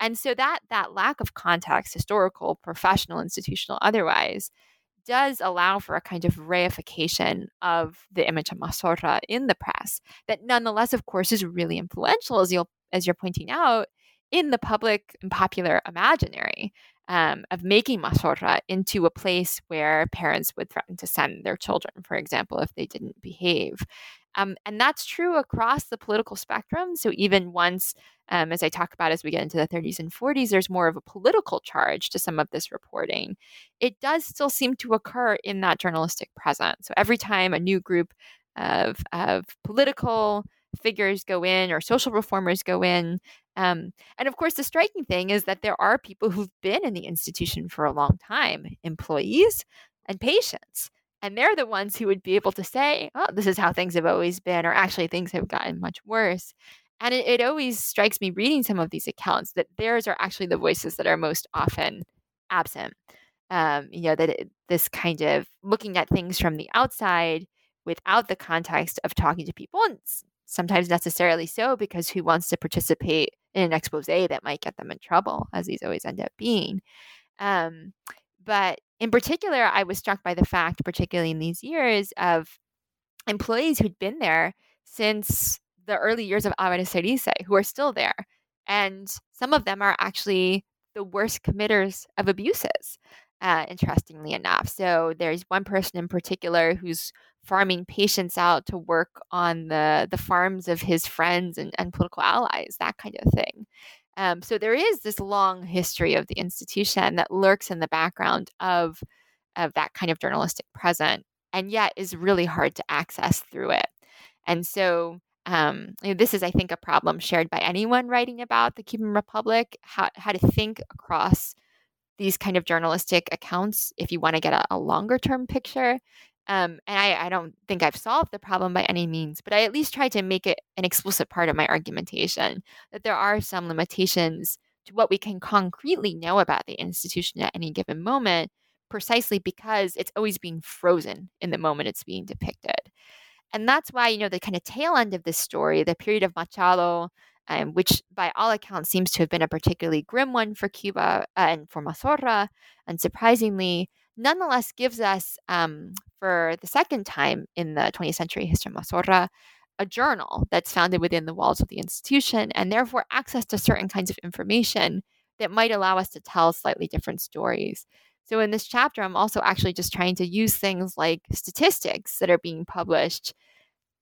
And so that that lack of context historical professional institutional otherwise does allow for a kind of reification of the image of Mazorra in the press that nonetheless of course is really influential as you'll as you're pointing out in the public and popular imaginary um, of making Mazorra into a place where parents would threaten to send their children, for example, if they didn't behave. Um, and that's true across the political spectrum. So even once, um, as I talk about as we get into the 30s and 40s, there's more of a political charge to some of this reporting. It does still seem to occur in that journalistic present. So every time a new group of, of political figures go in or social reformers go in, um, and of course, the striking thing is that there are people who've been in the institution for a long time, employees and patients. And they're the ones who would be able to say, oh, this is how things have always been, or actually things have gotten much worse. And it, it always strikes me reading some of these accounts that theirs are actually the voices that are most often absent. Um, you know, that it, this kind of looking at things from the outside without the context of talking to people. And sometimes necessarily so because who wants to participate in an expose that might get them in trouble, as these always end up being. Um, but in particular, I was struck by the fact, particularly in these years, of employees who'd been there since the early years of Ahora se who are still there. And some of them are actually the worst committers of abuses, uh, interestingly enough. So there's one person in particular who's farming patients out to work on the the farms of his friends and, and political allies, that kind of thing. Um, so there is this long history of the institution that lurks in the background of of that kind of journalistic present, and yet is really hard to access through it. And so um, you know, this is, I think, a problem shared by anyone writing about the Cuban Republic. How how to think across these kind of journalistic accounts if you want to get a, a longer term picture um, and I, I don't think I've solved the problem by any means, but I at least tried to make it an explicit part of my argumentation that there are some limitations to what we can concretely know about the institution at any given moment, precisely because it's always being frozen in the moment it's being depicted. And that's why, you know, the kind of tail end of this story, the period of Machado um, which by all accounts seems to have been a particularly grim one for Cuba uh, and for Mazorra, unsurprisingly, nonetheless gives us, um, for the second time in the 20th century history of Mazorra, a journal that's founded within the walls of the institution and therefore access to certain kinds of information that might allow us to tell slightly different stories. So, in this chapter, I'm also actually just trying to use things like statistics that are being published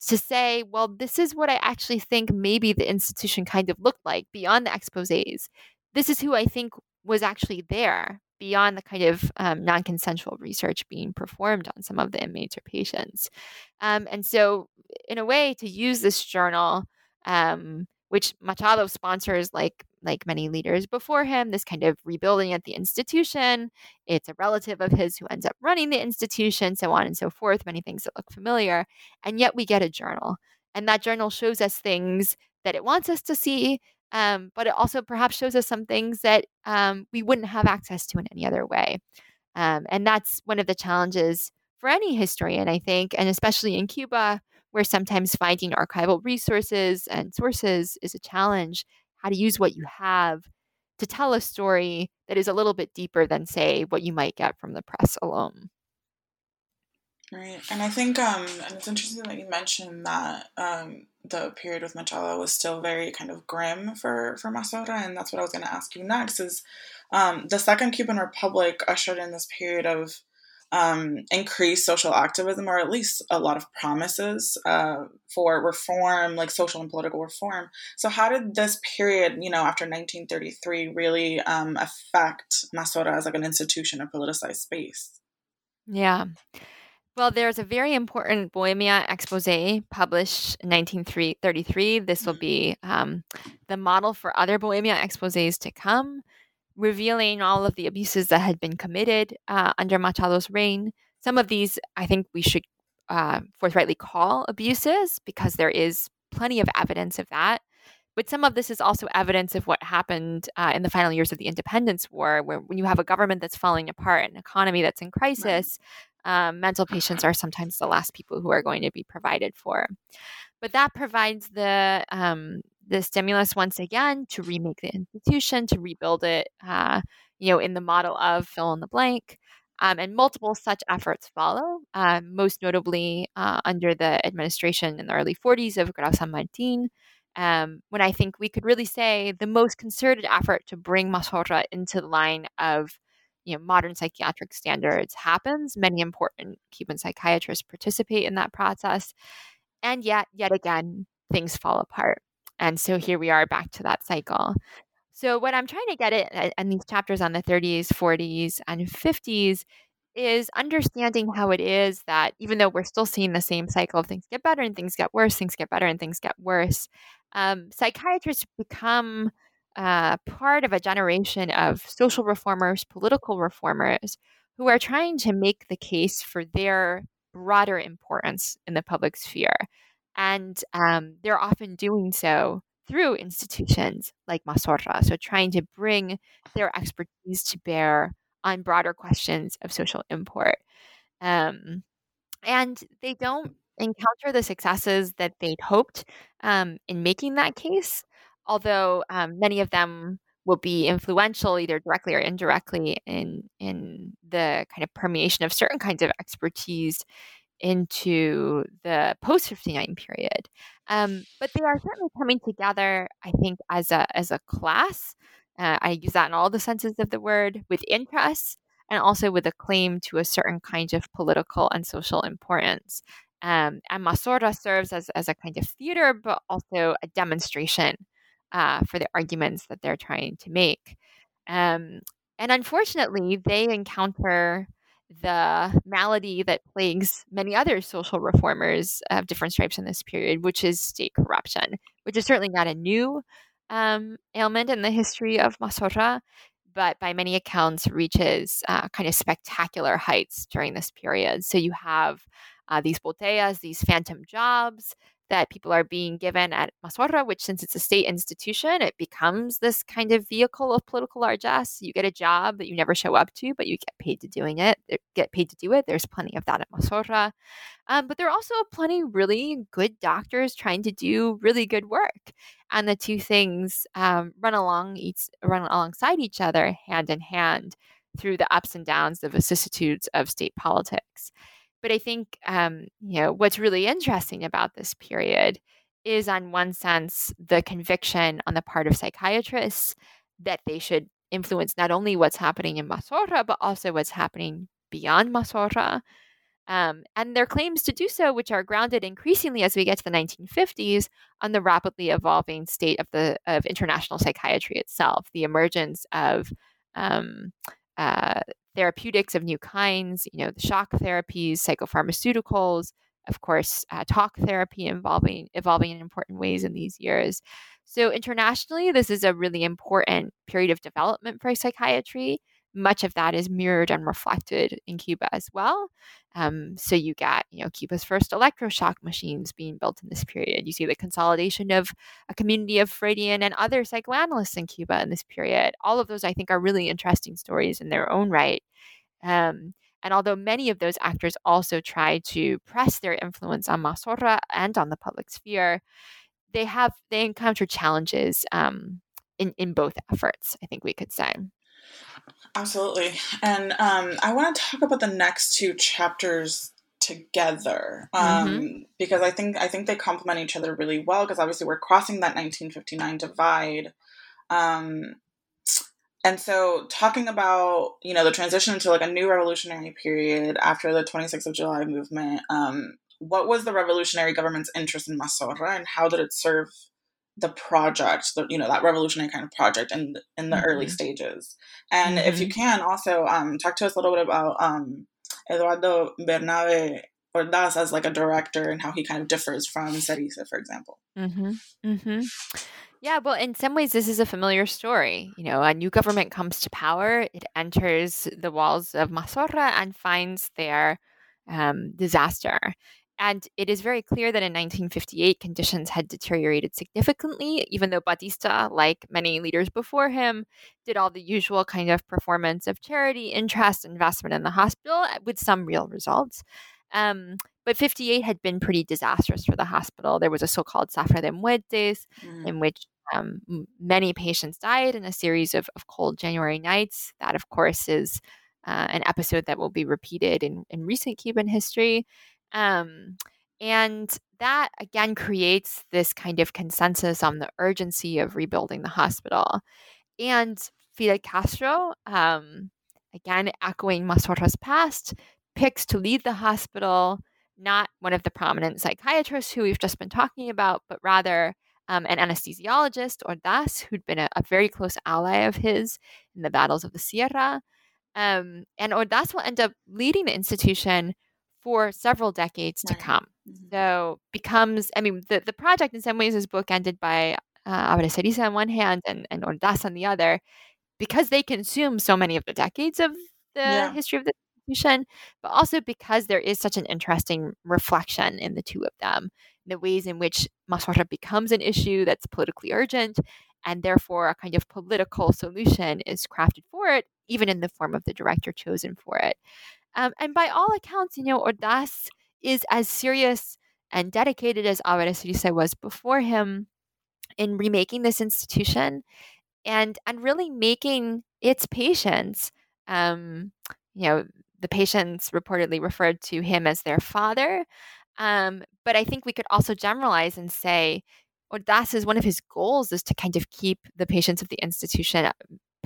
to say, well, this is what I actually think maybe the institution kind of looked like beyond the exposes. This is who I think was actually there beyond the kind of um, non consensual research being performed on some of the inmates or patients. Um, and so, in a way, to use this journal, um, which Machado sponsors like like many leaders before him, this kind of rebuilding at the institution. It's a relative of his who ends up running the institution, so on and so forth, many things that look familiar. And yet we get a journal. And that journal shows us things that it wants us to see, um, but it also perhaps shows us some things that um, we wouldn't have access to in any other way. Um, and that's one of the challenges for any historian, I think, and especially in Cuba, where sometimes finding archival resources and sources is a challenge, how to use what you have to tell a story that is a little bit deeper than, say, what you might get from the press alone. Right. And I think um and it's interesting that you mentioned that um the period with Machado was still very kind of grim for for Mazorra, and that's what I was going to ask you next. Is um, the Second Cuban Republic ushered in this period of um, increased social activism, or at least a lot of promises uh, for reform, like social and political reform. So, how did this period, you know, after 1933, really um, affect Mazorra as like an institution, a politicized space? Yeah. Well, there's a very important Bohemia expose published in 1933. This will be um, the model for other Bohemia exposés to come revealing all of the abuses that had been committed uh, under Machado's reign. Some of these, I think, we should uh, forthrightly call abuses because there is plenty of evidence of that. But some of this is also evidence of what happened uh, in the final years of the independence war, where when you have a government that's falling apart, an economy that's in crisis, um, mental patients are sometimes the last people who are going to be provided for. But that provides the um, the stimulus once again to remake the institution, to rebuild it, uh, you know, in the model of fill in the blank. Um, and multiple such efforts follow, uh, most notably uh, under the administration in the early 40s of Grau San Martin, um, when I think we could really say the most concerted effort to bring Mazorra into the line of you know, modern psychiatric standards happens. Many important Cuban psychiatrists participate in that process. And yet, yet again, things fall apart. And so here we are back to that cycle. So, what I'm trying to get at in these chapters on the 30s, 40s, and 50s is understanding how it is that even though we're still seeing the same cycle of things get better and things get worse, things get better and things get worse, um, psychiatrists become uh, part of a generation of social reformers, political reformers who are trying to make the case for their broader importance in the public sphere. And um, they're often doing so through institutions like Mazorra. So, trying to bring their expertise to bear on broader questions of social import. Um, and they don't encounter the successes that they'd hoped um, in making that case, although um, many of them will be influential either directly or indirectly in in the kind of permeation of certain kinds of expertise into the post 59 period. Um, but they are certainly coming together, I think, as a, as a class. Uh, I use that in all the senses of the word with interests and also with a claim to a certain kind of political and social importance. Um, and Mazorra serves as, as a kind of theater, but also a demonstration uh, for the arguments that they're trying to make. Um, and unfortunately, they encounter the malady that plagues many other social reformers of different stripes in this period, which is state corruption, which is certainly not a new um, ailment in the history of Mazorra, but by many accounts reaches uh, kind of spectacular heights during this period. So you have uh, these botellas, these phantom jobs that people are being given at Mazorra, which since it's a state institution, it becomes this kind of vehicle of political largesse. You get a job that you never show up to, but you get paid to doing it. Get paid to do it. There's plenty of that at Mazorra. Um, but there are also plenty really good doctors trying to do really good work. and the two things um, run along each run alongside each other, hand in hand, through the ups and downs, the vicissitudes of state politics. But I think um, you know what's really interesting about this period is, on one sense, the conviction on the part of psychiatrists that they should influence not only what's happening in Mazorra, but also what's happening beyond Mazorra. Um, and their claims to do so, which are grounded increasingly as we get to the 1950s on the rapidly evolving state of the of international psychiatry itself, the emergence of um, uh, therapeutics of new kinds, you know, the shock therapies, psychopharmaceuticals, of course, uh, talk therapy involving evolving in important ways in these years. So internationally, this is a really important period of development for psychiatry much of that is mirrored and reflected in Cuba as well. Um, so you get, you know, Cuba's first electroshock machines being built in this period. You see the consolidation of a community of Freudian and other psychoanalysts in Cuba in this period. All of those, I think, are really interesting stories in their own right. Um, and although many of those actors also try to press their influence on Mazorra and on the public sphere, they have they encounter challenges um, in in both efforts. I think we could say. Absolutely. And um, I want to talk about the next two chapters together um, mm-hmm. because I think I think they complement each other really well because obviously we're crossing that 1959 divide. Um, and so talking about you know the transition into like a new revolutionary period after the 26th of July movement, um, what was the revolutionary government's interest in Mazorra and how did it serve the project, the, you know, that revolutionary kind of project in in the mm-hmm. early stages. And mm-hmm. if you mm-hmm. can, also um, talk to us a little bit about um, Eduardo Bernabe Ordaz as like a director and how he kind of differs from Cerice, for example. Mm-hmm. Mm-hmm. Yeah, well, in some ways, this is a familiar story. You know, a new government comes to power, it enters the walls of Mazorra and finds there um, disaster. And it is very clear that in 1958, conditions had deteriorated significantly, even though Batista, like many leaders before him, did all the usual kind of performance of charity, interest, investment in the hospital uh, with some real results. Um, but 58 had been pretty disastrous for the hospital. There was a so called Zafra de Muertes, mm. in which um, many patients died in a series of, of cold January nights. That, of course, is uh, an episode that will be repeated in, in recent Cuban history. Um, and that again creates this kind of consensus on the urgency of rebuilding the hospital. And Fidel Castro, um, again echoing Mazorra's past, picks to lead the hospital not one of the prominent psychiatrists who we've just been talking about, but rather um, an anesthesiologist, Ordaz, who'd been a, a, very close ally of his in the battles of the Sierra. Um, and Ordaz will end up leading the institution for several decades to come. Mm-hmm. So becomes, I mean, the, the project in some ways is bookended by uh, on one hand and, and Ordaz on the other, because they consume so many of the decades of the yeah. history of the institution, but also because there is such an interesting reflection in the two of them, the ways in which Mazorra becomes an issue that's politically urgent, and therefore a kind of political solution is crafted for it, even in the form of the director chosen for it. Um, and by all accounts, you know, Ordaz is as serious and dedicated as Álvarez was before him in remaking this institution and and really making its patients um, you know the patients reportedly referred to him as their father. Um, but i think we could also generalize and say Ordaz is one of his goals is to kind of keep the patients of the institution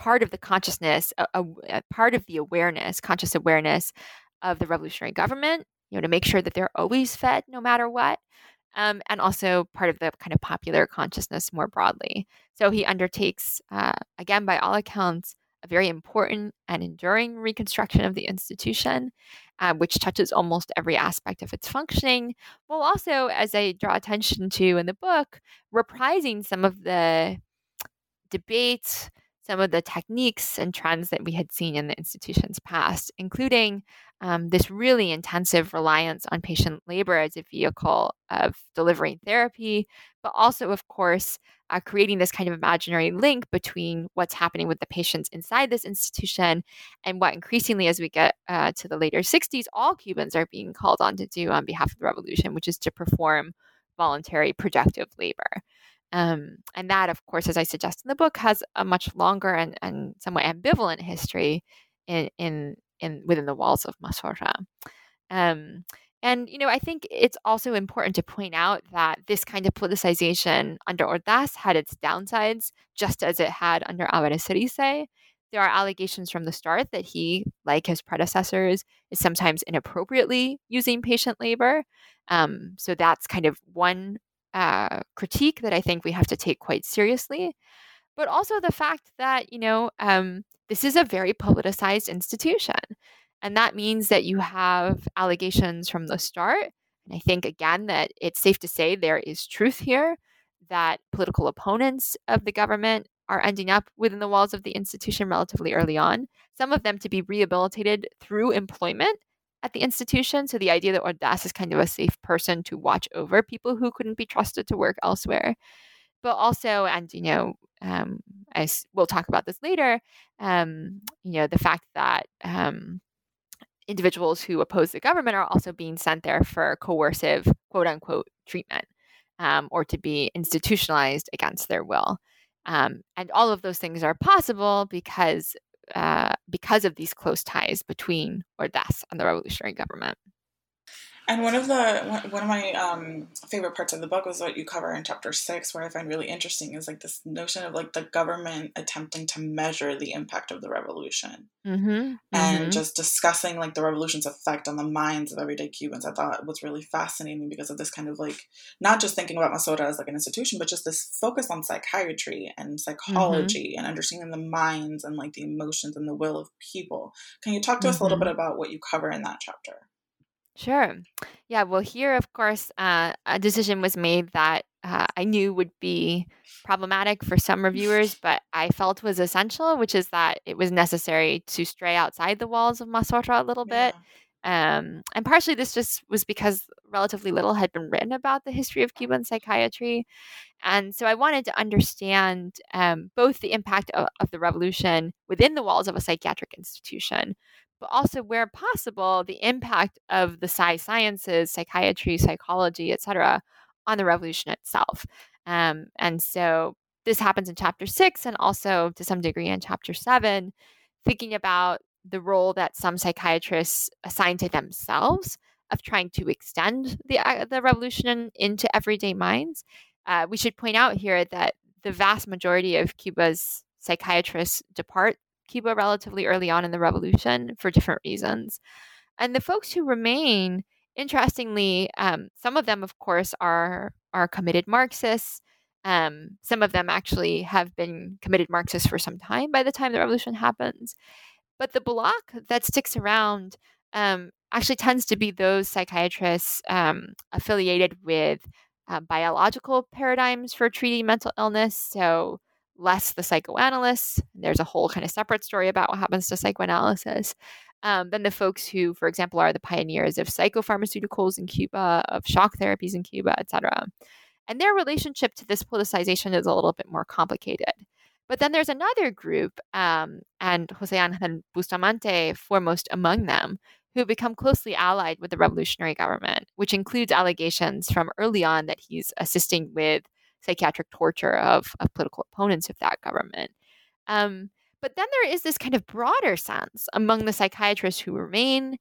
part of the consciousness, a, a, a part of the awareness, conscious awareness of the revolutionary government, you know, to make sure that they're always fed no matter what. Um, and also part of the kind of popular consciousness more broadly. So he undertakes, uh, again, by all accounts, a very important and enduring reconstruction of the institution, uh, which touches almost every aspect of its functioning, while also, as I draw attention to in the book, reprising some of the debates some of the techniques and trends that we had seen in the institution's past, including um, this really intensive reliance on patient labor as a vehicle of delivering therapy, but also, of course, uh, creating this kind of imaginary link between what's happening with the patients inside this institution and what increasingly, as we get uh, to the later 60s, all Cubans are being called on to do on behalf of the revolution, which is to perform voluntary projective labor. Um, and that, of course, as I suggest in the book, has a much longer and, and somewhat ambivalent history in, in, in within the walls of Mazorra. Um, and, you know, I think it's also important to point out that this kind of politicization under Ordaz had its downsides, just as it had under Alvarez There are allegations from the start that he, like his predecessors, is sometimes inappropriately using patient labor. Um, so that's kind of one uh, critique that I think we have to take quite seriously. But also the fact that, you know, um, this is a very politicized institution. And that means that you have allegations from the start. And I think, again, that it's safe to say there is truth here that political opponents of the government are ending up within the walls of the institution relatively early on, some of them to be rehabilitated through employment at the institution. So the idea that Ordaz is kind of a safe person to watch over people who couldn't be trusted to work elsewhere. But also, and you know, um, as we'll talk about this later, um, you know, the fact that um, individuals who oppose the government are also being sent there for coercive, quote unquote, treatment um, or to be institutionalized against their will. Um, and all of those things are possible because uh, because of these close ties between Ordaz and the revolutionary government. And one of the one of my um, favorite parts of the book was what you cover in chapter six, where I find really interesting is like this notion of like the government attempting to measure the impact of the revolution, mm-hmm. and mm-hmm. just discussing like the revolution's effect on the minds of everyday Cubans. I thought was really fascinating because of this kind of like not just thinking about Mazorra as like an institution, but just this focus on psychiatry and psychology mm-hmm. and understanding the minds and like the emotions and the will of people. Can you talk to us a little mm-hmm. bit about what you cover in that chapter? Sure. Yeah. Well, here, of course, uh, a decision was made that uh, I knew would be problematic for some reviewers, but I felt was essential, which is that it was necessary to stray outside the walls of Mazorra a little bit. Um, and partially this just was because relatively little had been written about the history of Cuban psychiatry. And so I wanted to understand um, both the impact of, of the revolution within the walls of a psychiatric institution, but also where possible, the impact of the psi sciences, psychiatry, psychology, etc., on the revolution itself. Um, and so this happens in chapter six and also to some degree in chapter seven, thinking about the role that some psychiatrists assign to themselves of trying to extend the, uh, the revolution into everyday minds. Uh, we should point out here that the vast majority of Cuba's psychiatrists depart Cuba relatively early on in the revolution for different reasons. And the folks who remain, interestingly, um, some of them, of course, are are committed Marxists. Um, some of them actually have been committed Marxists for some time by the time the revolution happens. But the block that sticks around um, actually tends to be those psychiatrists um, affiliated with uh, biological paradigms for treating mental illness. So less the psychoanalysts. There's a whole kind of separate story about what happens to psychoanalysis. Um, than the folks who, for example, are the pioneers of psychopharmaceuticals in Cuba, of shock therapies in Cuba, etc. And their relationship to this politicization is a little bit more complicated. But then there's another group, um, and Jose Angel Bustamante foremost among them, who become closely allied with the revolutionary government, which includes allegations from early on that he's assisting with psychiatric torture of, of political opponents of that government. Um, but then there is this kind of broader sense among the psychiatrists who remain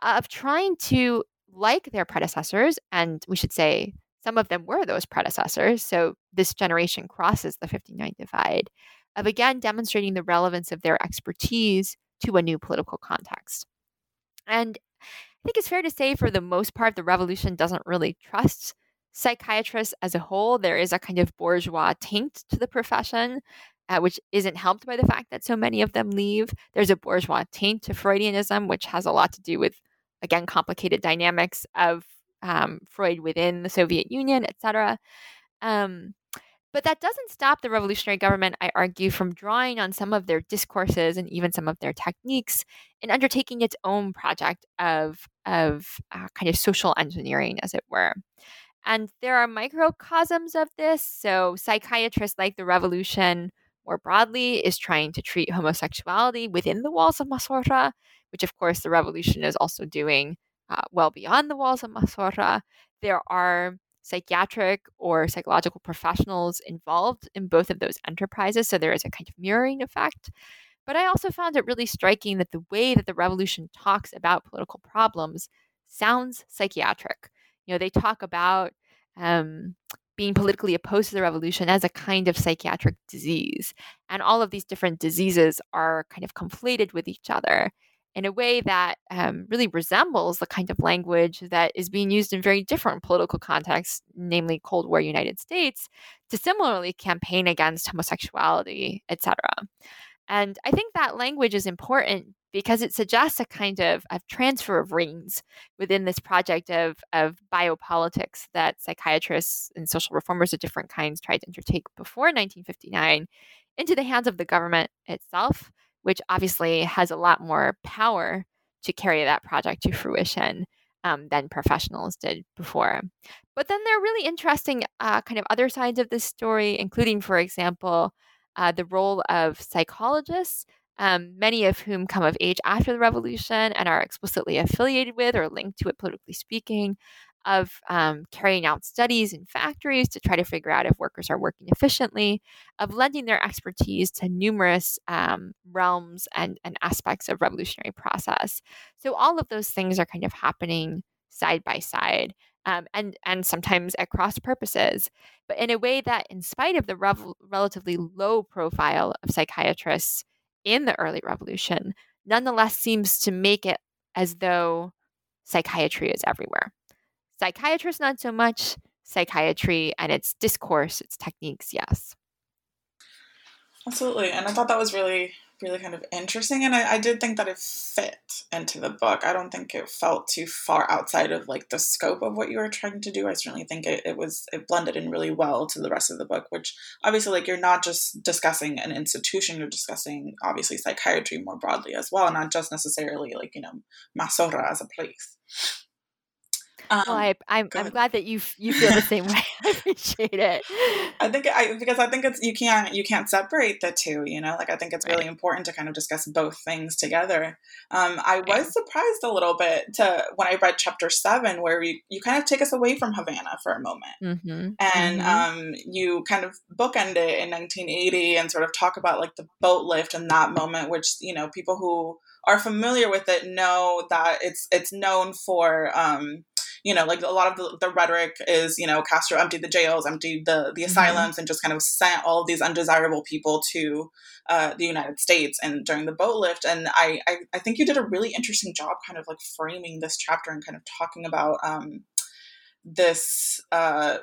of trying to, like their predecessors, and we should say some of them were those predecessors, so this generation crosses the 59 divide, of again demonstrating the relevance of their expertise to a new political context. And I think it's fair to say, for the most part, the revolution doesn't really trust psychiatrists as a whole, there is a kind of bourgeois taint to the profession, uh, which isn't helped by the fact that so many of them leave. There's a bourgeois taint to Freudianism, which has a lot to do with, again, complicated dynamics of um, Freud within the Soviet Union, etc. Um, but that doesn't stop the revolutionary government, I argue, from drawing on some of their discourses and even some of their techniques in undertaking its own project of, of uh, kind of social engineering, as it were. And there are microcosms of this. So, psychiatrists like the revolution more broadly is trying to treat homosexuality within the walls of Mazorra, which, of course, the revolution is also doing uh, well beyond the walls of Mazorra. There are psychiatric or psychological professionals involved in both of those enterprises. So there is a kind of mirroring effect. But I also found it really striking that the way that the revolution talks about political problems sounds psychiatric. You know, they talk about um, being politically opposed to the revolution as a kind of psychiatric disease. And all of these different diseases are kind of conflated with each other in a way that um, really resembles the kind of language that is being used in very different political contexts, namely Cold War United States, to similarly campaign against homosexuality, etc. And I think that language is important because it suggests a kind of, of transfer of rings within this project of, of biopolitics that psychiatrists and social reformers of different kinds tried to undertake before 1959 into the hands of the government itself, which obviously has a lot more power to carry that project to fruition um, than professionals did before. But then there are really interesting uh, kind of other sides of this story, including, for example, uh, the role of psychologists um, many of whom come of age after the revolution and are explicitly affiliated with or linked to it politically speaking, of um, carrying out studies in factories to try to figure out if workers are working efficiently, of lending their expertise to numerous um, realms and, and aspects of revolutionary process. So all of those things are kind of happening side by side. Um, and and sometimes at cross purposes, but in a way that, in spite of the rev- relatively low profile of psychiatrists in the early revolution nonetheless seems to make it as though psychiatry is everywhere. Psychiatrists, not so much, psychiatry and its discourse, its techniques, yes. Absolutely. And I thought that was really really kind of interesting and I, I, did think that it fit into the book. I don't think it felt too far outside of like the scope of what you were trying to do. I certainly think it, it was it blended in really well to the rest of the book which obviously like you're not just discussing an institution you're discussing obviously psychiatry more broadly as well not just necessarily like you know mazorra as a place um, well, I, I'm, I'm glad that you you feel the same [LAUGHS] way. I appreciate it. I think I because I think it's you can't you can't separate the two. You know, like I think it's really important to kind of discuss both things together. Um, I was surprised a little bit to when I read chapter seven, where you you kind of take us away from Havana for a moment, mm-hmm. and mm-hmm. Um, you kind of bookend it in 1980 and sort of talk about like the boat lift and that moment, which you know people who are familiar with it know that it's it's known for um, you know, like a lot of the, the rhetoric is, you know, Castro emptied the jails, emptied the, the mm-hmm. asylums, and just kind of sent all of these undesirable people to uh, the United States and during the boat lift. And I, I, I, think you did a really interesting job kind of like framing this chapter and kind of talking about um, this uh,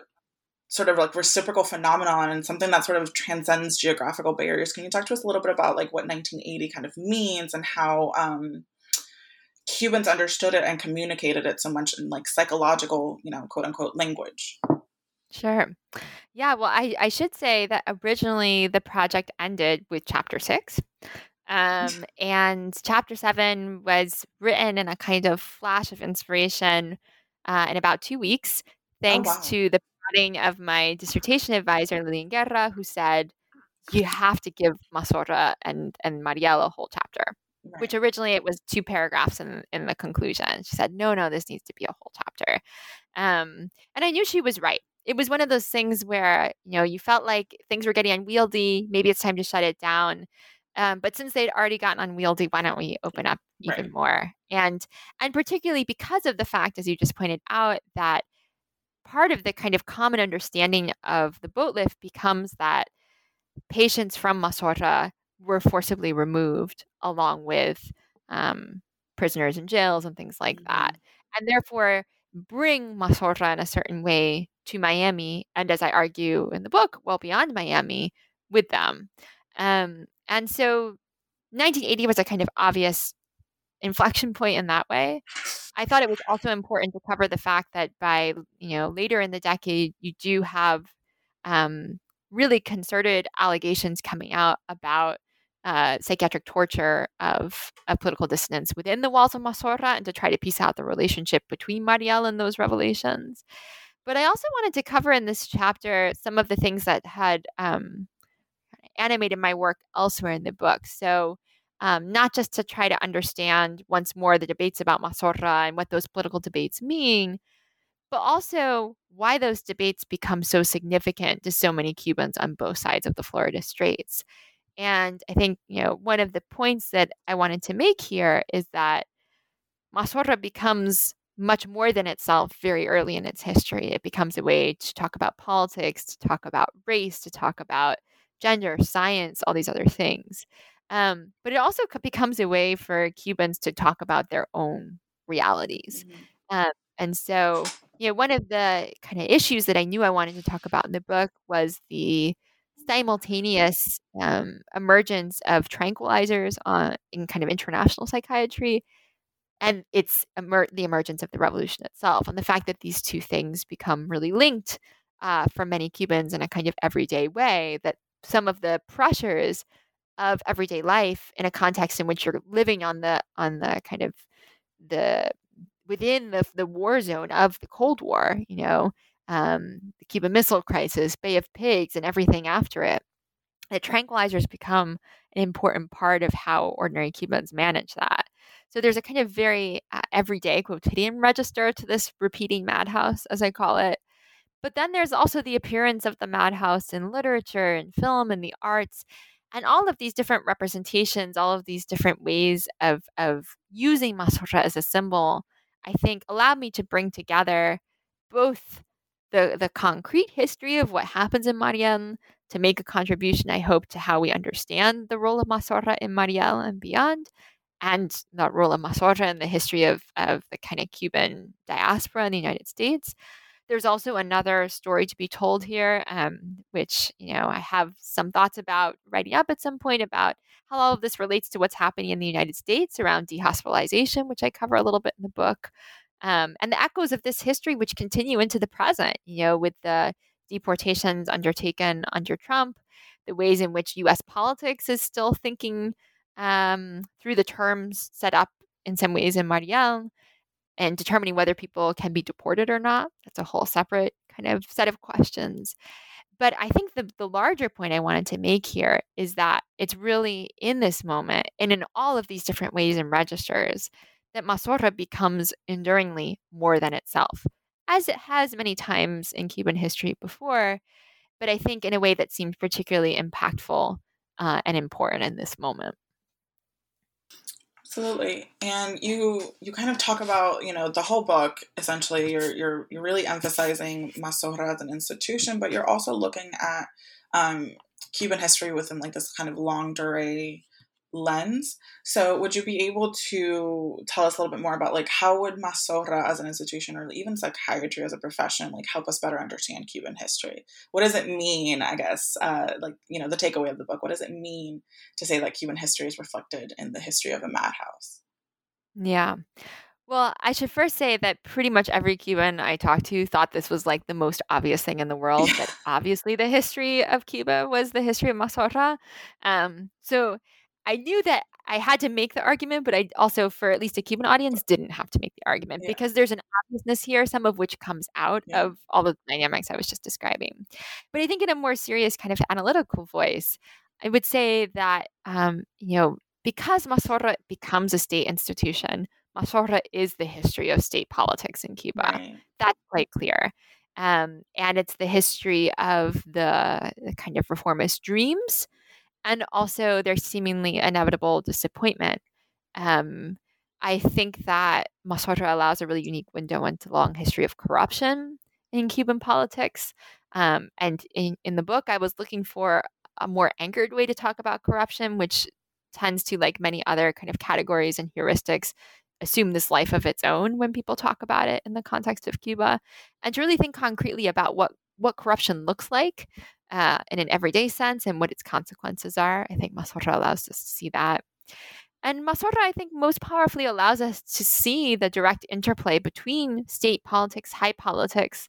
sort of like reciprocal phenomenon and something that sort of transcends geographical barriers. Can you talk to us a little bit about like what 1980 kind of means and how um, Cubans understood it and communicated it so much in like psychological, you know, quote unquote language. Sure. Yeah, well, I, I should say that originally the project ended with chapter six. Um, [LAUGHS] and chapter seven was written in a kind of flash of inspiration uh, in about two weeks, oh, thanks oh, wow. to the prodding of my dissertation advisor, Lillian Guerra, who said, you have to give Mazorra and, and Mariel a whole chapter. Right. Which originally it was two paragraphs in in the conclusion. She said, "No, no, this needs to be a whole chapter," um, and I knew she was right. It was one of those things where you know you felt like things were getting unwieldy. Maybe it's time to shut it down. Um, but since they'd already gotten unwieldy, why don't we open up even right. more? And and particularly because of the fact, as you just pointed out, that part of the kind of common understanding of the boat lift becomes that patients from Mazorra were forcibly removed along with um, prisoners in jails and things like that. Mm-hmm. And therefore, bring Mazorra in a certain way to Miami, and as I argue in the book, well beyond Miami with them. Um, and so 1980 was a kind of obvious inflection point in that way. I thought it was also important to cover the fact that by you know later in the decade, you do have um, really concerted allegations coming out about uh, psychiatric torture of, of political dissidents within the walls of Mazorra and to try to piece out the relationship between Mariel and those revelations. But I also wanted to cover in this chapter some of the things that had um, animated my work elsewhere in the book. So, um, not just to try to understand once more the debates about Mazorra and what those political debates mean, but also why those debates become so significant to so many Cubans on both sides of the Florida Straits. And I think, you know, one of the points that I wanted to make here is that Mazorra becomes much more than itself very early in its history. It becomes a way to talk about politics, to talk about race, to talk about gender, science, all these other things. Um, but it also becomes a way for Cubans to talk about their own realities. Mm-hmm. Um, and so, you know, one of the kind of issues that I knew I wanted to talk about in the book was the simultaneous um, emergence of tranquilizers on, in kind of international psychiatry and it's emer- the emergence of the revolution itself and the fact that these two things become really linked uh, for many cubans in a kind of everyday way that some of the pressures of everyday life in a context in which you're living on the on the kind of the within the the war zone of the Cold War, you know, um, the Cuban Missile Crisis, Bay of Pigs, and everything after it, that tranquilizers become an important part of how ordinary Cubans manage that. So there's a kind of very uh, everyday quotidian register to this repeating madhouse, as I call it. But then there's also the appearance of the madhouse in literature and film and the arts. And all of these different representations, all of these different ways of, of using Mazorra as a symbol, I think allowed me to bring together both the, the concrete history of what happens in Mariel to make a contribution, I hope, to how we understand the role of Mazorra in Mariel and beyond, and the role of Mazorra in the history of, of the kind of Cuban diaspora in the United States. There's also another story to be told here, um, which you know I have some thoughts about writing up at some point about how all of this relates to what's happening in the United States around dehospitalization, which I cover a little bit in the book, um, and the echoes of this history, which continue into the present. You know, with the deportations undertaken under Trump, the ways in which U.S. politics is still thinking um, through the terms set up in some ways in Mariel and determining whether people can be deported or not. That's a whole separate kind of set of questions. But I think the, the larger point I wanted to make here is that it's really in this moment and in all of these different ways and registers that Mazorra becomes enduringly more than itself, as it has many times in Cuban history before, but I think in a way that seems particularly impactful uh, and important in this moment. Absolutely. And you you kind of talk about, you know, the whole book essentially you're you're you're really emphasizing Mazorra as an institution, but you're also looking at um, Cuban history within like this kind of longue durée lens. So would you be able to tell us a little bit more about like how would Mazorra as an institution or even psychiatry as a profession like help us better understand Cuban history? What does it mean, I guess, uh, like, you know, the takeaway of the book, what does it mean to say that Cuban history is reflected in the history of a madhouse? Yeah. Well, I should first say that pretty much every Cuban I talked to thought this was like the most obvious thing in the [LAUGHS] world. Yeah. That obviously the history of Cuba was the history of Mazorra. Um, so I knew that I had to make the argument, but I also, for at least a Cuban audience, didn't have to make the argument yeah. because there's an obviousness here, some of which comes out yeah. of all the dynamics I was just describing. But I think in a more serious kind of analytical voice, I would say that, um, you know, because Mazorra becomes a state institution, Mazorra is the history of state politics in Cuba. Right. That's quite clear. Um, and it's the history of the, the kind of reformist dreams and also their seemingly inevitable disappointment. Um, I think that Mazorra allows a really unique window into long history of corruption in Cuban politics. Um, and in, in the book, I was looking for a more anchored way to talk about corruption, which tends to, like many other kind of categories and heuristics, assume this life of its own when people talk about it in the context of Cuba, and to really think concretely about what what corruption looks like uh, in an everyday sense and what its consequences are. I think Mazorra allows us to see that. And Mazorra, I think, most powerfully allows us to see the direct interplay between state politics, high politics,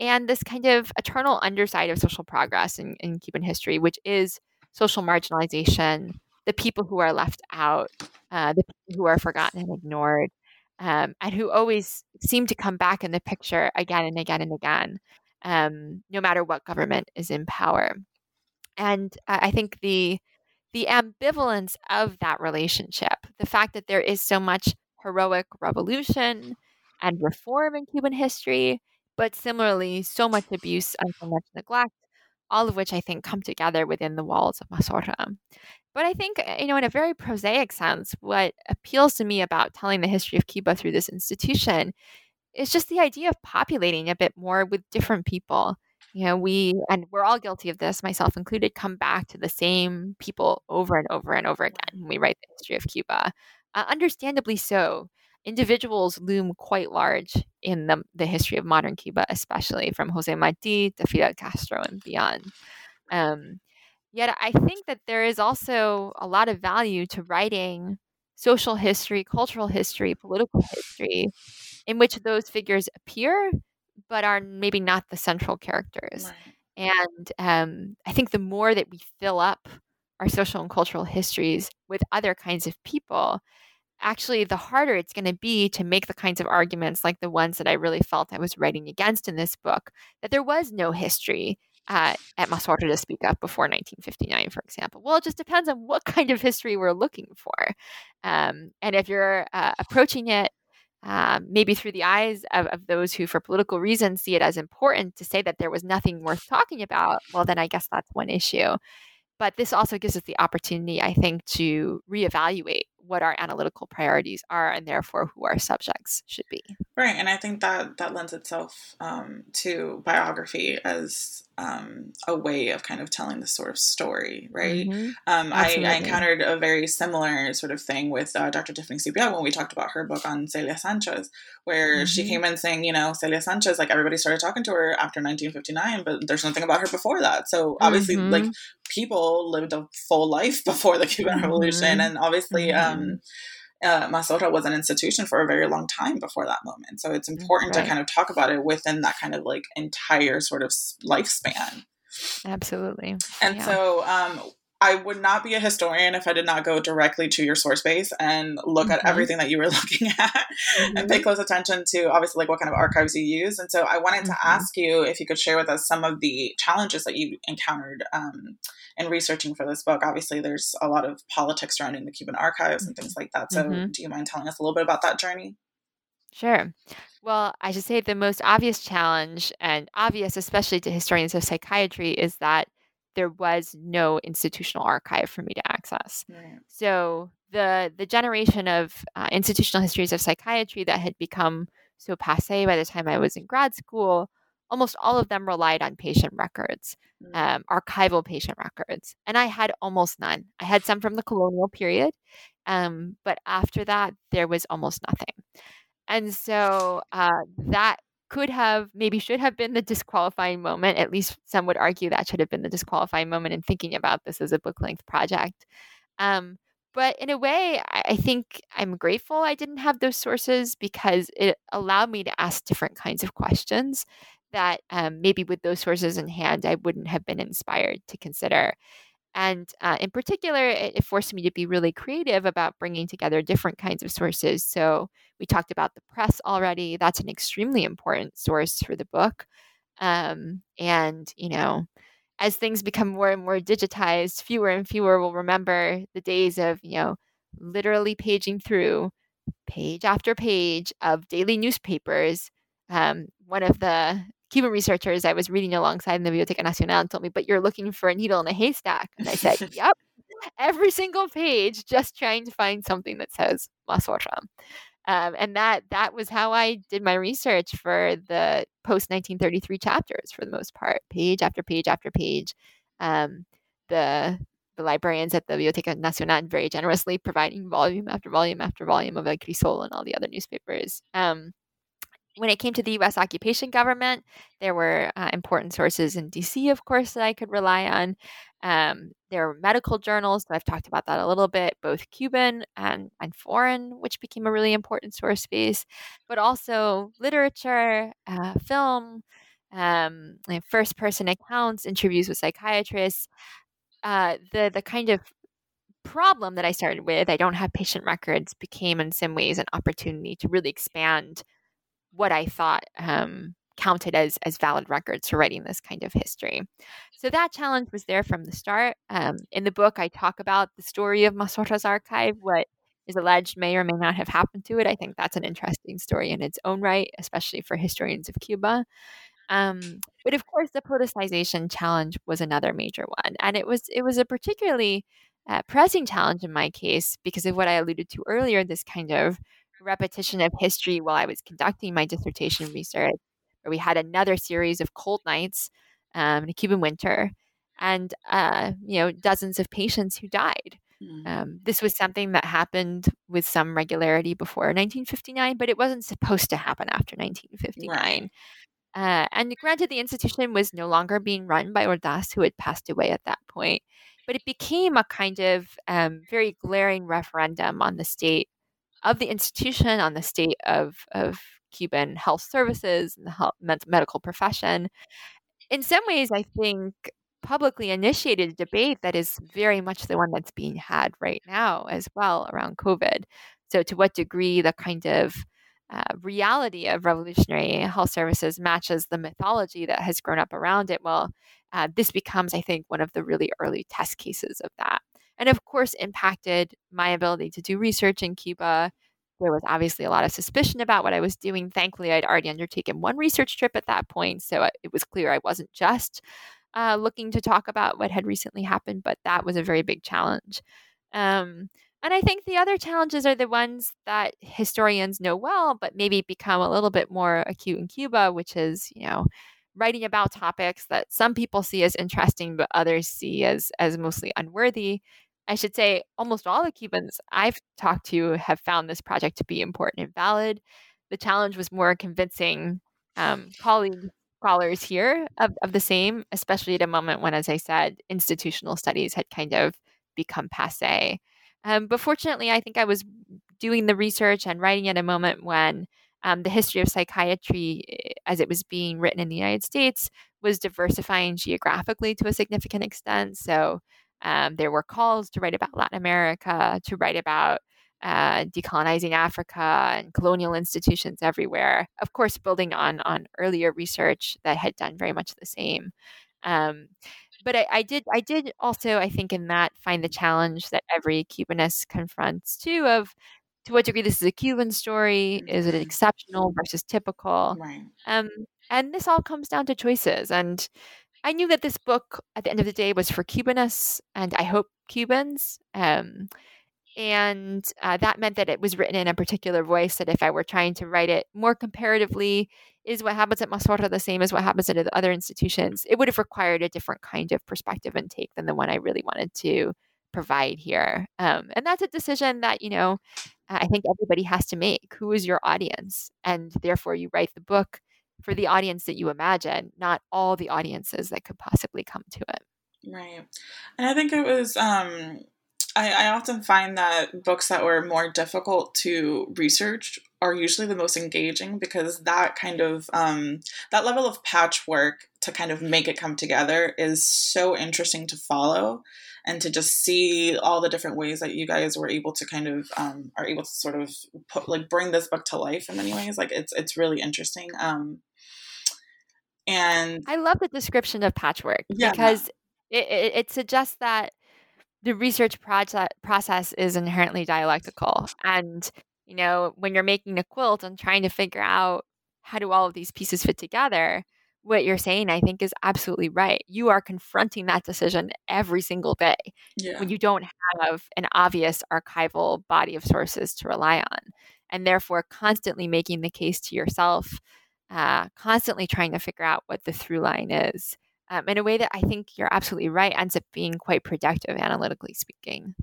and this kind of eternal underside of social progress in, in Cuban history, which is social marginalization, the people who are left out, uh, the people who are forgotten and ignored, um, and who always seem to come back in the picture again and again and again um, no matter what government is in power. And I think the the ambivalence of that relationship, the fact that there is so much heroic revolution and reform in Cuban history, but similarly, so much abuse and so much neglect, all of which I think come together within the walls of Mazorra. But I think, uh, you know, in a very prosaic sense, what appeals to me about telling the history of Cuba through this institution is just the idea of populating a bit more with different people. You know, we, and we're all guilty of this, myself included, come back to the same people over and over and over again when we write the history of Cuba. Uh, understandably so. Individuals loom quite large in the, the history of modern Cuba, especially from Jose Marti to Fidel Castro and beyond. Um, yet I think that there is also a lot of value to writing social history, cultural history, political history in which those figures appear but are maybe not the central characters. Right. And um, I think the more that we fill up our social and cultural histories with other kinds of people, actually, the harder it's going to be to make the kinds of arguments like the ones that I really felt I was writing against in this book that there was no history uh, at Mazorra to speak of before 1959, for example. Well, it just depends on what [LAUGHS] kind of history we're looking for. Um, and if you're uh, approaching it um, maybe through the eyes of, of those who, for political reasons, see it as important to say that there was nothing worth talking about, well, then I guess that's one issue. But this also gives us the opportunity, I think, to reevaluate what our analytical priorities are and therefore who our subjects should be. Right. And I think that that lends itself um, to biography as um, a way of kind of telling the sort of story, right? Mm-hmm. Um, I, I, encountered a very similar sort of thing with uh, Dr. Tiffany Sippial when we talked about her book on Celia Sanchez, where mm-hmm. she came in saying, you know, Celia Sanchez, like everybody started talking to her after 1959, but there's nothing about her before that. So obviously, mm-hmm. like people lived a full life [LAUGHS] before the Cuban Revolution, mm-hmm. and obviously, um, mm-hmm uh, was an institution for a very long time before that moment. So it's important right. to kind of talk about it within that kind of like entire sort of lifespan. Absolutely. And yeah. so um, I would not be a historian if I did not go directly to your source base and look mm-hmm. at everything that you were [LAUGHS] looking at mm-hmm. and pay close attention to obviously like what kind of archives you use. And so I wanted mm-hmm. to ask you if you could share with us some of the challenges that you encountered um, in researching for this book. Obviously, there's a lot of politics surrounding the Cuban archives and things like that. So mm-hmm. do you mind telling us a little bit about that journey? Sure. Well, I should say the most obvious challenge, and obvious especially to historians of psychiatry, is that there was no institutional archive for me to access. Right. So the the generation of uh, institutional histories of psychiatry that had become so passe by the time I was in grad school, almost all of them relied on patient records, mm. um, archival patient records, and I had almost none. I had some from the colonial period, um, but after that there was almost nothing. And so uh, that could have, maybe should have been the disqualifying moment. At least some would argue that should have been the disqualifying moment in thinking about this as a book length project. Um, but in a way, I think I'm grateful I didn't have those sources because it allowed me to ask different kinds of questions that um, maybe with those sources in hand, I wouldn't have been inspired to consider. And uh, in particular, it, it, forced me to be really creative about bringing together different kinds of sources. So we talked about the press already. That's an extremely important source for the book. Um, and, you know, as things become more and more digitized, fewer and fewer will remember the days of, you know, literally paging through page after page of daily newspapers. Um, one of the Cuban researchers I was reading alongside in the Biblioteca Nacional told me, but you're looking for a needle in a haystack. And I said, [LAUGHS] yep, every single page, just trying to find something that says Mazorra. Um, and that that was how I did my research for the post 1933 chapters for the most part, page after page after page. Um, the the librarians at the Biblioteca Nacional very generously providing volume after volume after volume of El Crisol and all the other newspapers. Um, when it came to the US occupation government, there were uh, important sources in DC, of course, that I could rely on. Um, there were medical journals, so I've talked about that a little bit, both Cuban and, and foreign, which became a really important source space, but also literature, uh, film, um, first person accounts, interviews with psychiatrists. Uh, the, the kind of problem that I started with, I don't have patient records, became in some ways an opportunity to really expand what I thought um, counted as as valid records for writing this kind of history. So that challenge was there from the start. Um, in the book, I talk about the story of Mazorra's archive, what is alleged may or may not have happened to it. I think that's an interesting story in its own right, especially for historians of Cuba. Um, but of course, the politicization challenge was another major one, and it was it was a particularly uh, pressing challenge in my case because of what I alluded to earlier. This kind of repetition of history while I was conducting my dissertation research, where we had another series of cold nights um, in a Cuban winter, and uh, you know dozens of patients who died. Mm. Um, this was something that happened with some regularity before 1959, but it wasn't supposed to happen after 1959. Right. Uh, and granted, the institution was no longer being run by Ordaz, who had passed away at that point, but it became a kind of um, very glaring referendum on the state of the institution, on the state of, of Cuban health services and the health, medical profession. In some ways, I think publicly initiated a debate that is very much the one that's being had right now as well around COVID. So, to what degree the kind of uh, reality of revolutionary health services matches the mythology that has grown up around it, well, uh, this becomes, I think, one of the really early test cases of that. And of course, impacted my ability to do research in Cuba. There was obviously a lot of suspicion about what I was doing. Thankfully, I'd already undertaken one research trip at that point. So uh, it was clear I wasn't just uh, looking to talk about what had recently happened, but that was a very big challenge. Um, and I think the other challenges are the ones that historians know well, but maybe become a little bit more acute in Cuba, which is, you know, writing about topics that some people see as interesting, but others see as as mostly unworthy. I should say almost all the Cubans I've talked to have found this project to be important and valid. The challenge was more convincing um, colleagues, scholars here of, of the same, especially at a moment when, as I said, institutional studies had kind of become passe. Um, but fortunately, I think I was doing the research and writing at a moment when um, the history of psychiatry, eh, as it was being written in the United States, was diversifying geographically to a significant extent. So um, there were calls to write about Latin America, to write about uh, decolonizing Africa and colonial institutions everywhere. Of course, building on on earlier research that had done very much the same. Um, but I, I, did I did also I think in that find the challenge that every Cubanist confronts too of to what degree this is a Cuban story is it mm-hmm. exceptional versus typical right um, and this all comes down to choices and I knew that this book at the end of the day was for Cubanists and I hope Cubans um, and uh, that meant that it was written in a particular voice that if I were trying to write it more comparatively is what happens at Mas the same as what happens at other institutions, it would have required a different kind of perspective and take than the one I really wanted to provide here. Um, and that's a decision that, you know, I think everybody has to make. Who is your audience? And therefore, you write the book for the audience that you imagine, not all the audiences that could possibly come to it. Right. And I think it was um, I, I often find that books that were more difficult to research are usually the most engaging because that kind of um, that level of patchwork to kind of make it come together is so interesting to follow and to just see all the different ways that you guys were able to kind of um, are able to sort of put like bring this book to life in many ways like it's it's really interesting um, and i love the description of patchwork yeah. because it, it, it suggests that the research project process is inherently dialectical and you know when you're making a quilt and trying to figure out how do all of these pieces fit together what you're saying i think is absolutely right you are confronting that decision every single day yeah. when you don't have an obvious archival body of sources to rely on and therefore constantly making the case to yourself uh, constantly trying to figure out what the through line is um, in a way that I think you're absolutely right ends up being quite productive, analytically speaking.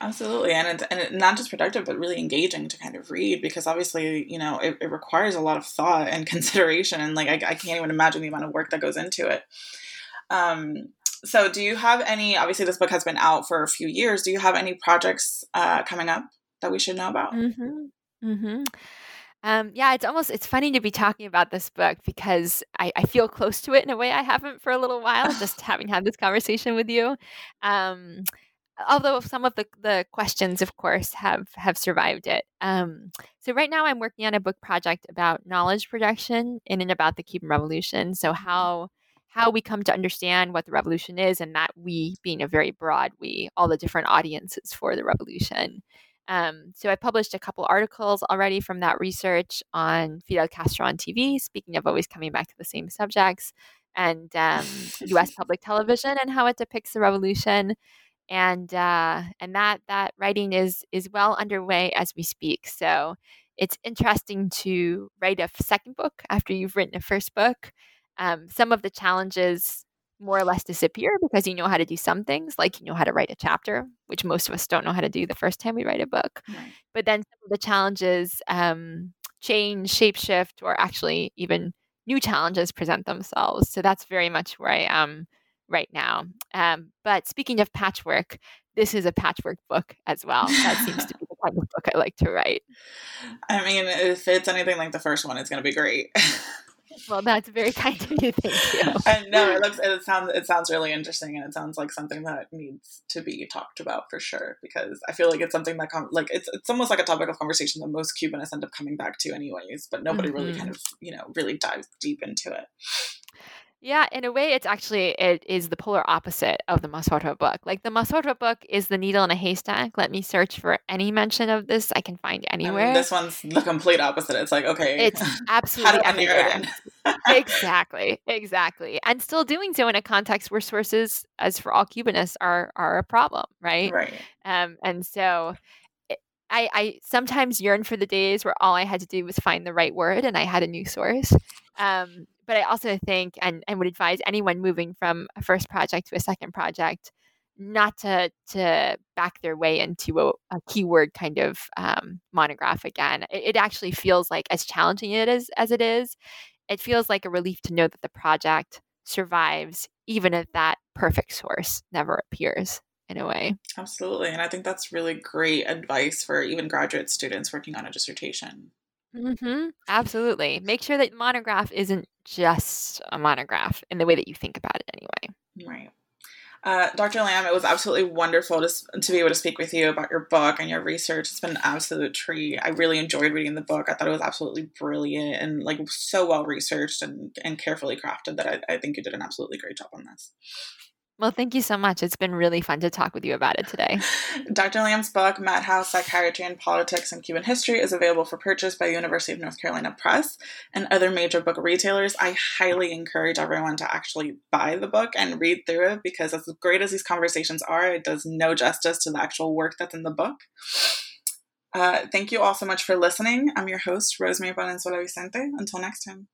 Absolutely, and it's and it, not just productive, but really engaging to kind of read because obviously, you know, it, it requires a lot of thought and [LAUGHS] consideration, and like I, I can't even imagine the amount of work that goes into it. Um, so, do you have any? Obviously, this book has been out for a few years. Do you have any projects uh, coming up that we should know about? Mm-hmm. Mm-hmm. Um, yeah, it's almost it's funny to be talking about this book because I, I, feel close to it in a way I haven't for a little while, [LAUGHS] just having had this conversation with you. Um, although some of the, the questions, of course, have have survived it. Um, so right now, I'm working on a book project about knowledge production in and about the Cuban Revolution. So mm-hmm. how how we come to understand what the revolution is, and that we being a very broad we, all the different audiences for the revolution. Um, so I published a couple articles already from that research on Fidel Castro on TV, speaking of always coming back to the same subjects, and um, U.S. [LAUGHS] public television and how it depicts the revolution. And uh, and that that writing is is well underway as we speak. So it's interesting to write a second book after you've written a first book. Um, some of the challenges more or less disappear because you know how to do some things, like you know how to write a chapter, which most of us don't know how to do the first time we write a book. Right. But then some of the challenges um, change, shapeshift, or actually even new challenges present themselves. So that's very much where I am right now. Um, but speaking of patchwork, this is a patchwork book as well. That seems to be the kind of book I like to write. [LAUGHS] I mean, if it's anything like the first one, it's going to be great. [LAUGHS] Well, that's very [LAUGHS] kind of you. Thank you. [LAUGHS] and no, it looks it sounds it sounds really interesting, and it sounds like something that needs to be talked about for sure. Because I feel like it's something that com- like it's it's almost like a topic of conversation that most Cubanists end up coming back to, anyways. But nobody mm-hmm. really kind of you know really dives deep into it. Yeah, in a way, it's actually it is the polar opposite of the Mazorra book. Like the Mazorra book is the needle in a haystack. Let me search for any mention of this I can find anywhere. I mean, this one's the complete opposite. It's like okay, it's [LAUGHS] absolutely everywhere. [LAUGHS] exactly, exactly, and still doing so in a context where sources, as for all Cubanists, are are a problem, right? Right. Um, and so I, I sometimes yearn for the days where all I had to do was find the right word and I had a new source. Um, but I also think and, and would advise anyone moving from a first project to a second project not to to back their way into a, a keyword kind of um, monograph again. It, it, actually feels like as challenging it is as it is, it feels like a relief to know that the project survives even if that perfect source never appears in a way. Absolutely. And I think that's really great advice for even graduate students working on a dissertation. Mm-hmm. Absolutely. Make sure that monograph isn't just a monograph in the way that you think about it anyway. Right. Uh, Dr. Lambe, it was absolutely wonderful to, to be able to speak with you about your book and your research. It's been an absolute treat. I really enjoyed reading the book. I thought it was absolutely brilliant and like so well researched and, and carefully crafted that I, I think you did an absolutely great job on this. Well, thank you so much. It's been really fun to talk with you about it today. [LAUGHS] Dr. Lambe's book, Madhouse Psychiatry and Politics in Cuban History, is available for purchase by University of North Carolina Press and other major book retailers. I highly encourage everyone to actually buy the book and read through it because, as great as these conversations are, it does no justice to the actual work that's in the book. Uh, thank you all so much for listening. I'm your host, Rosemary Valenzuela Vicente. Until next time.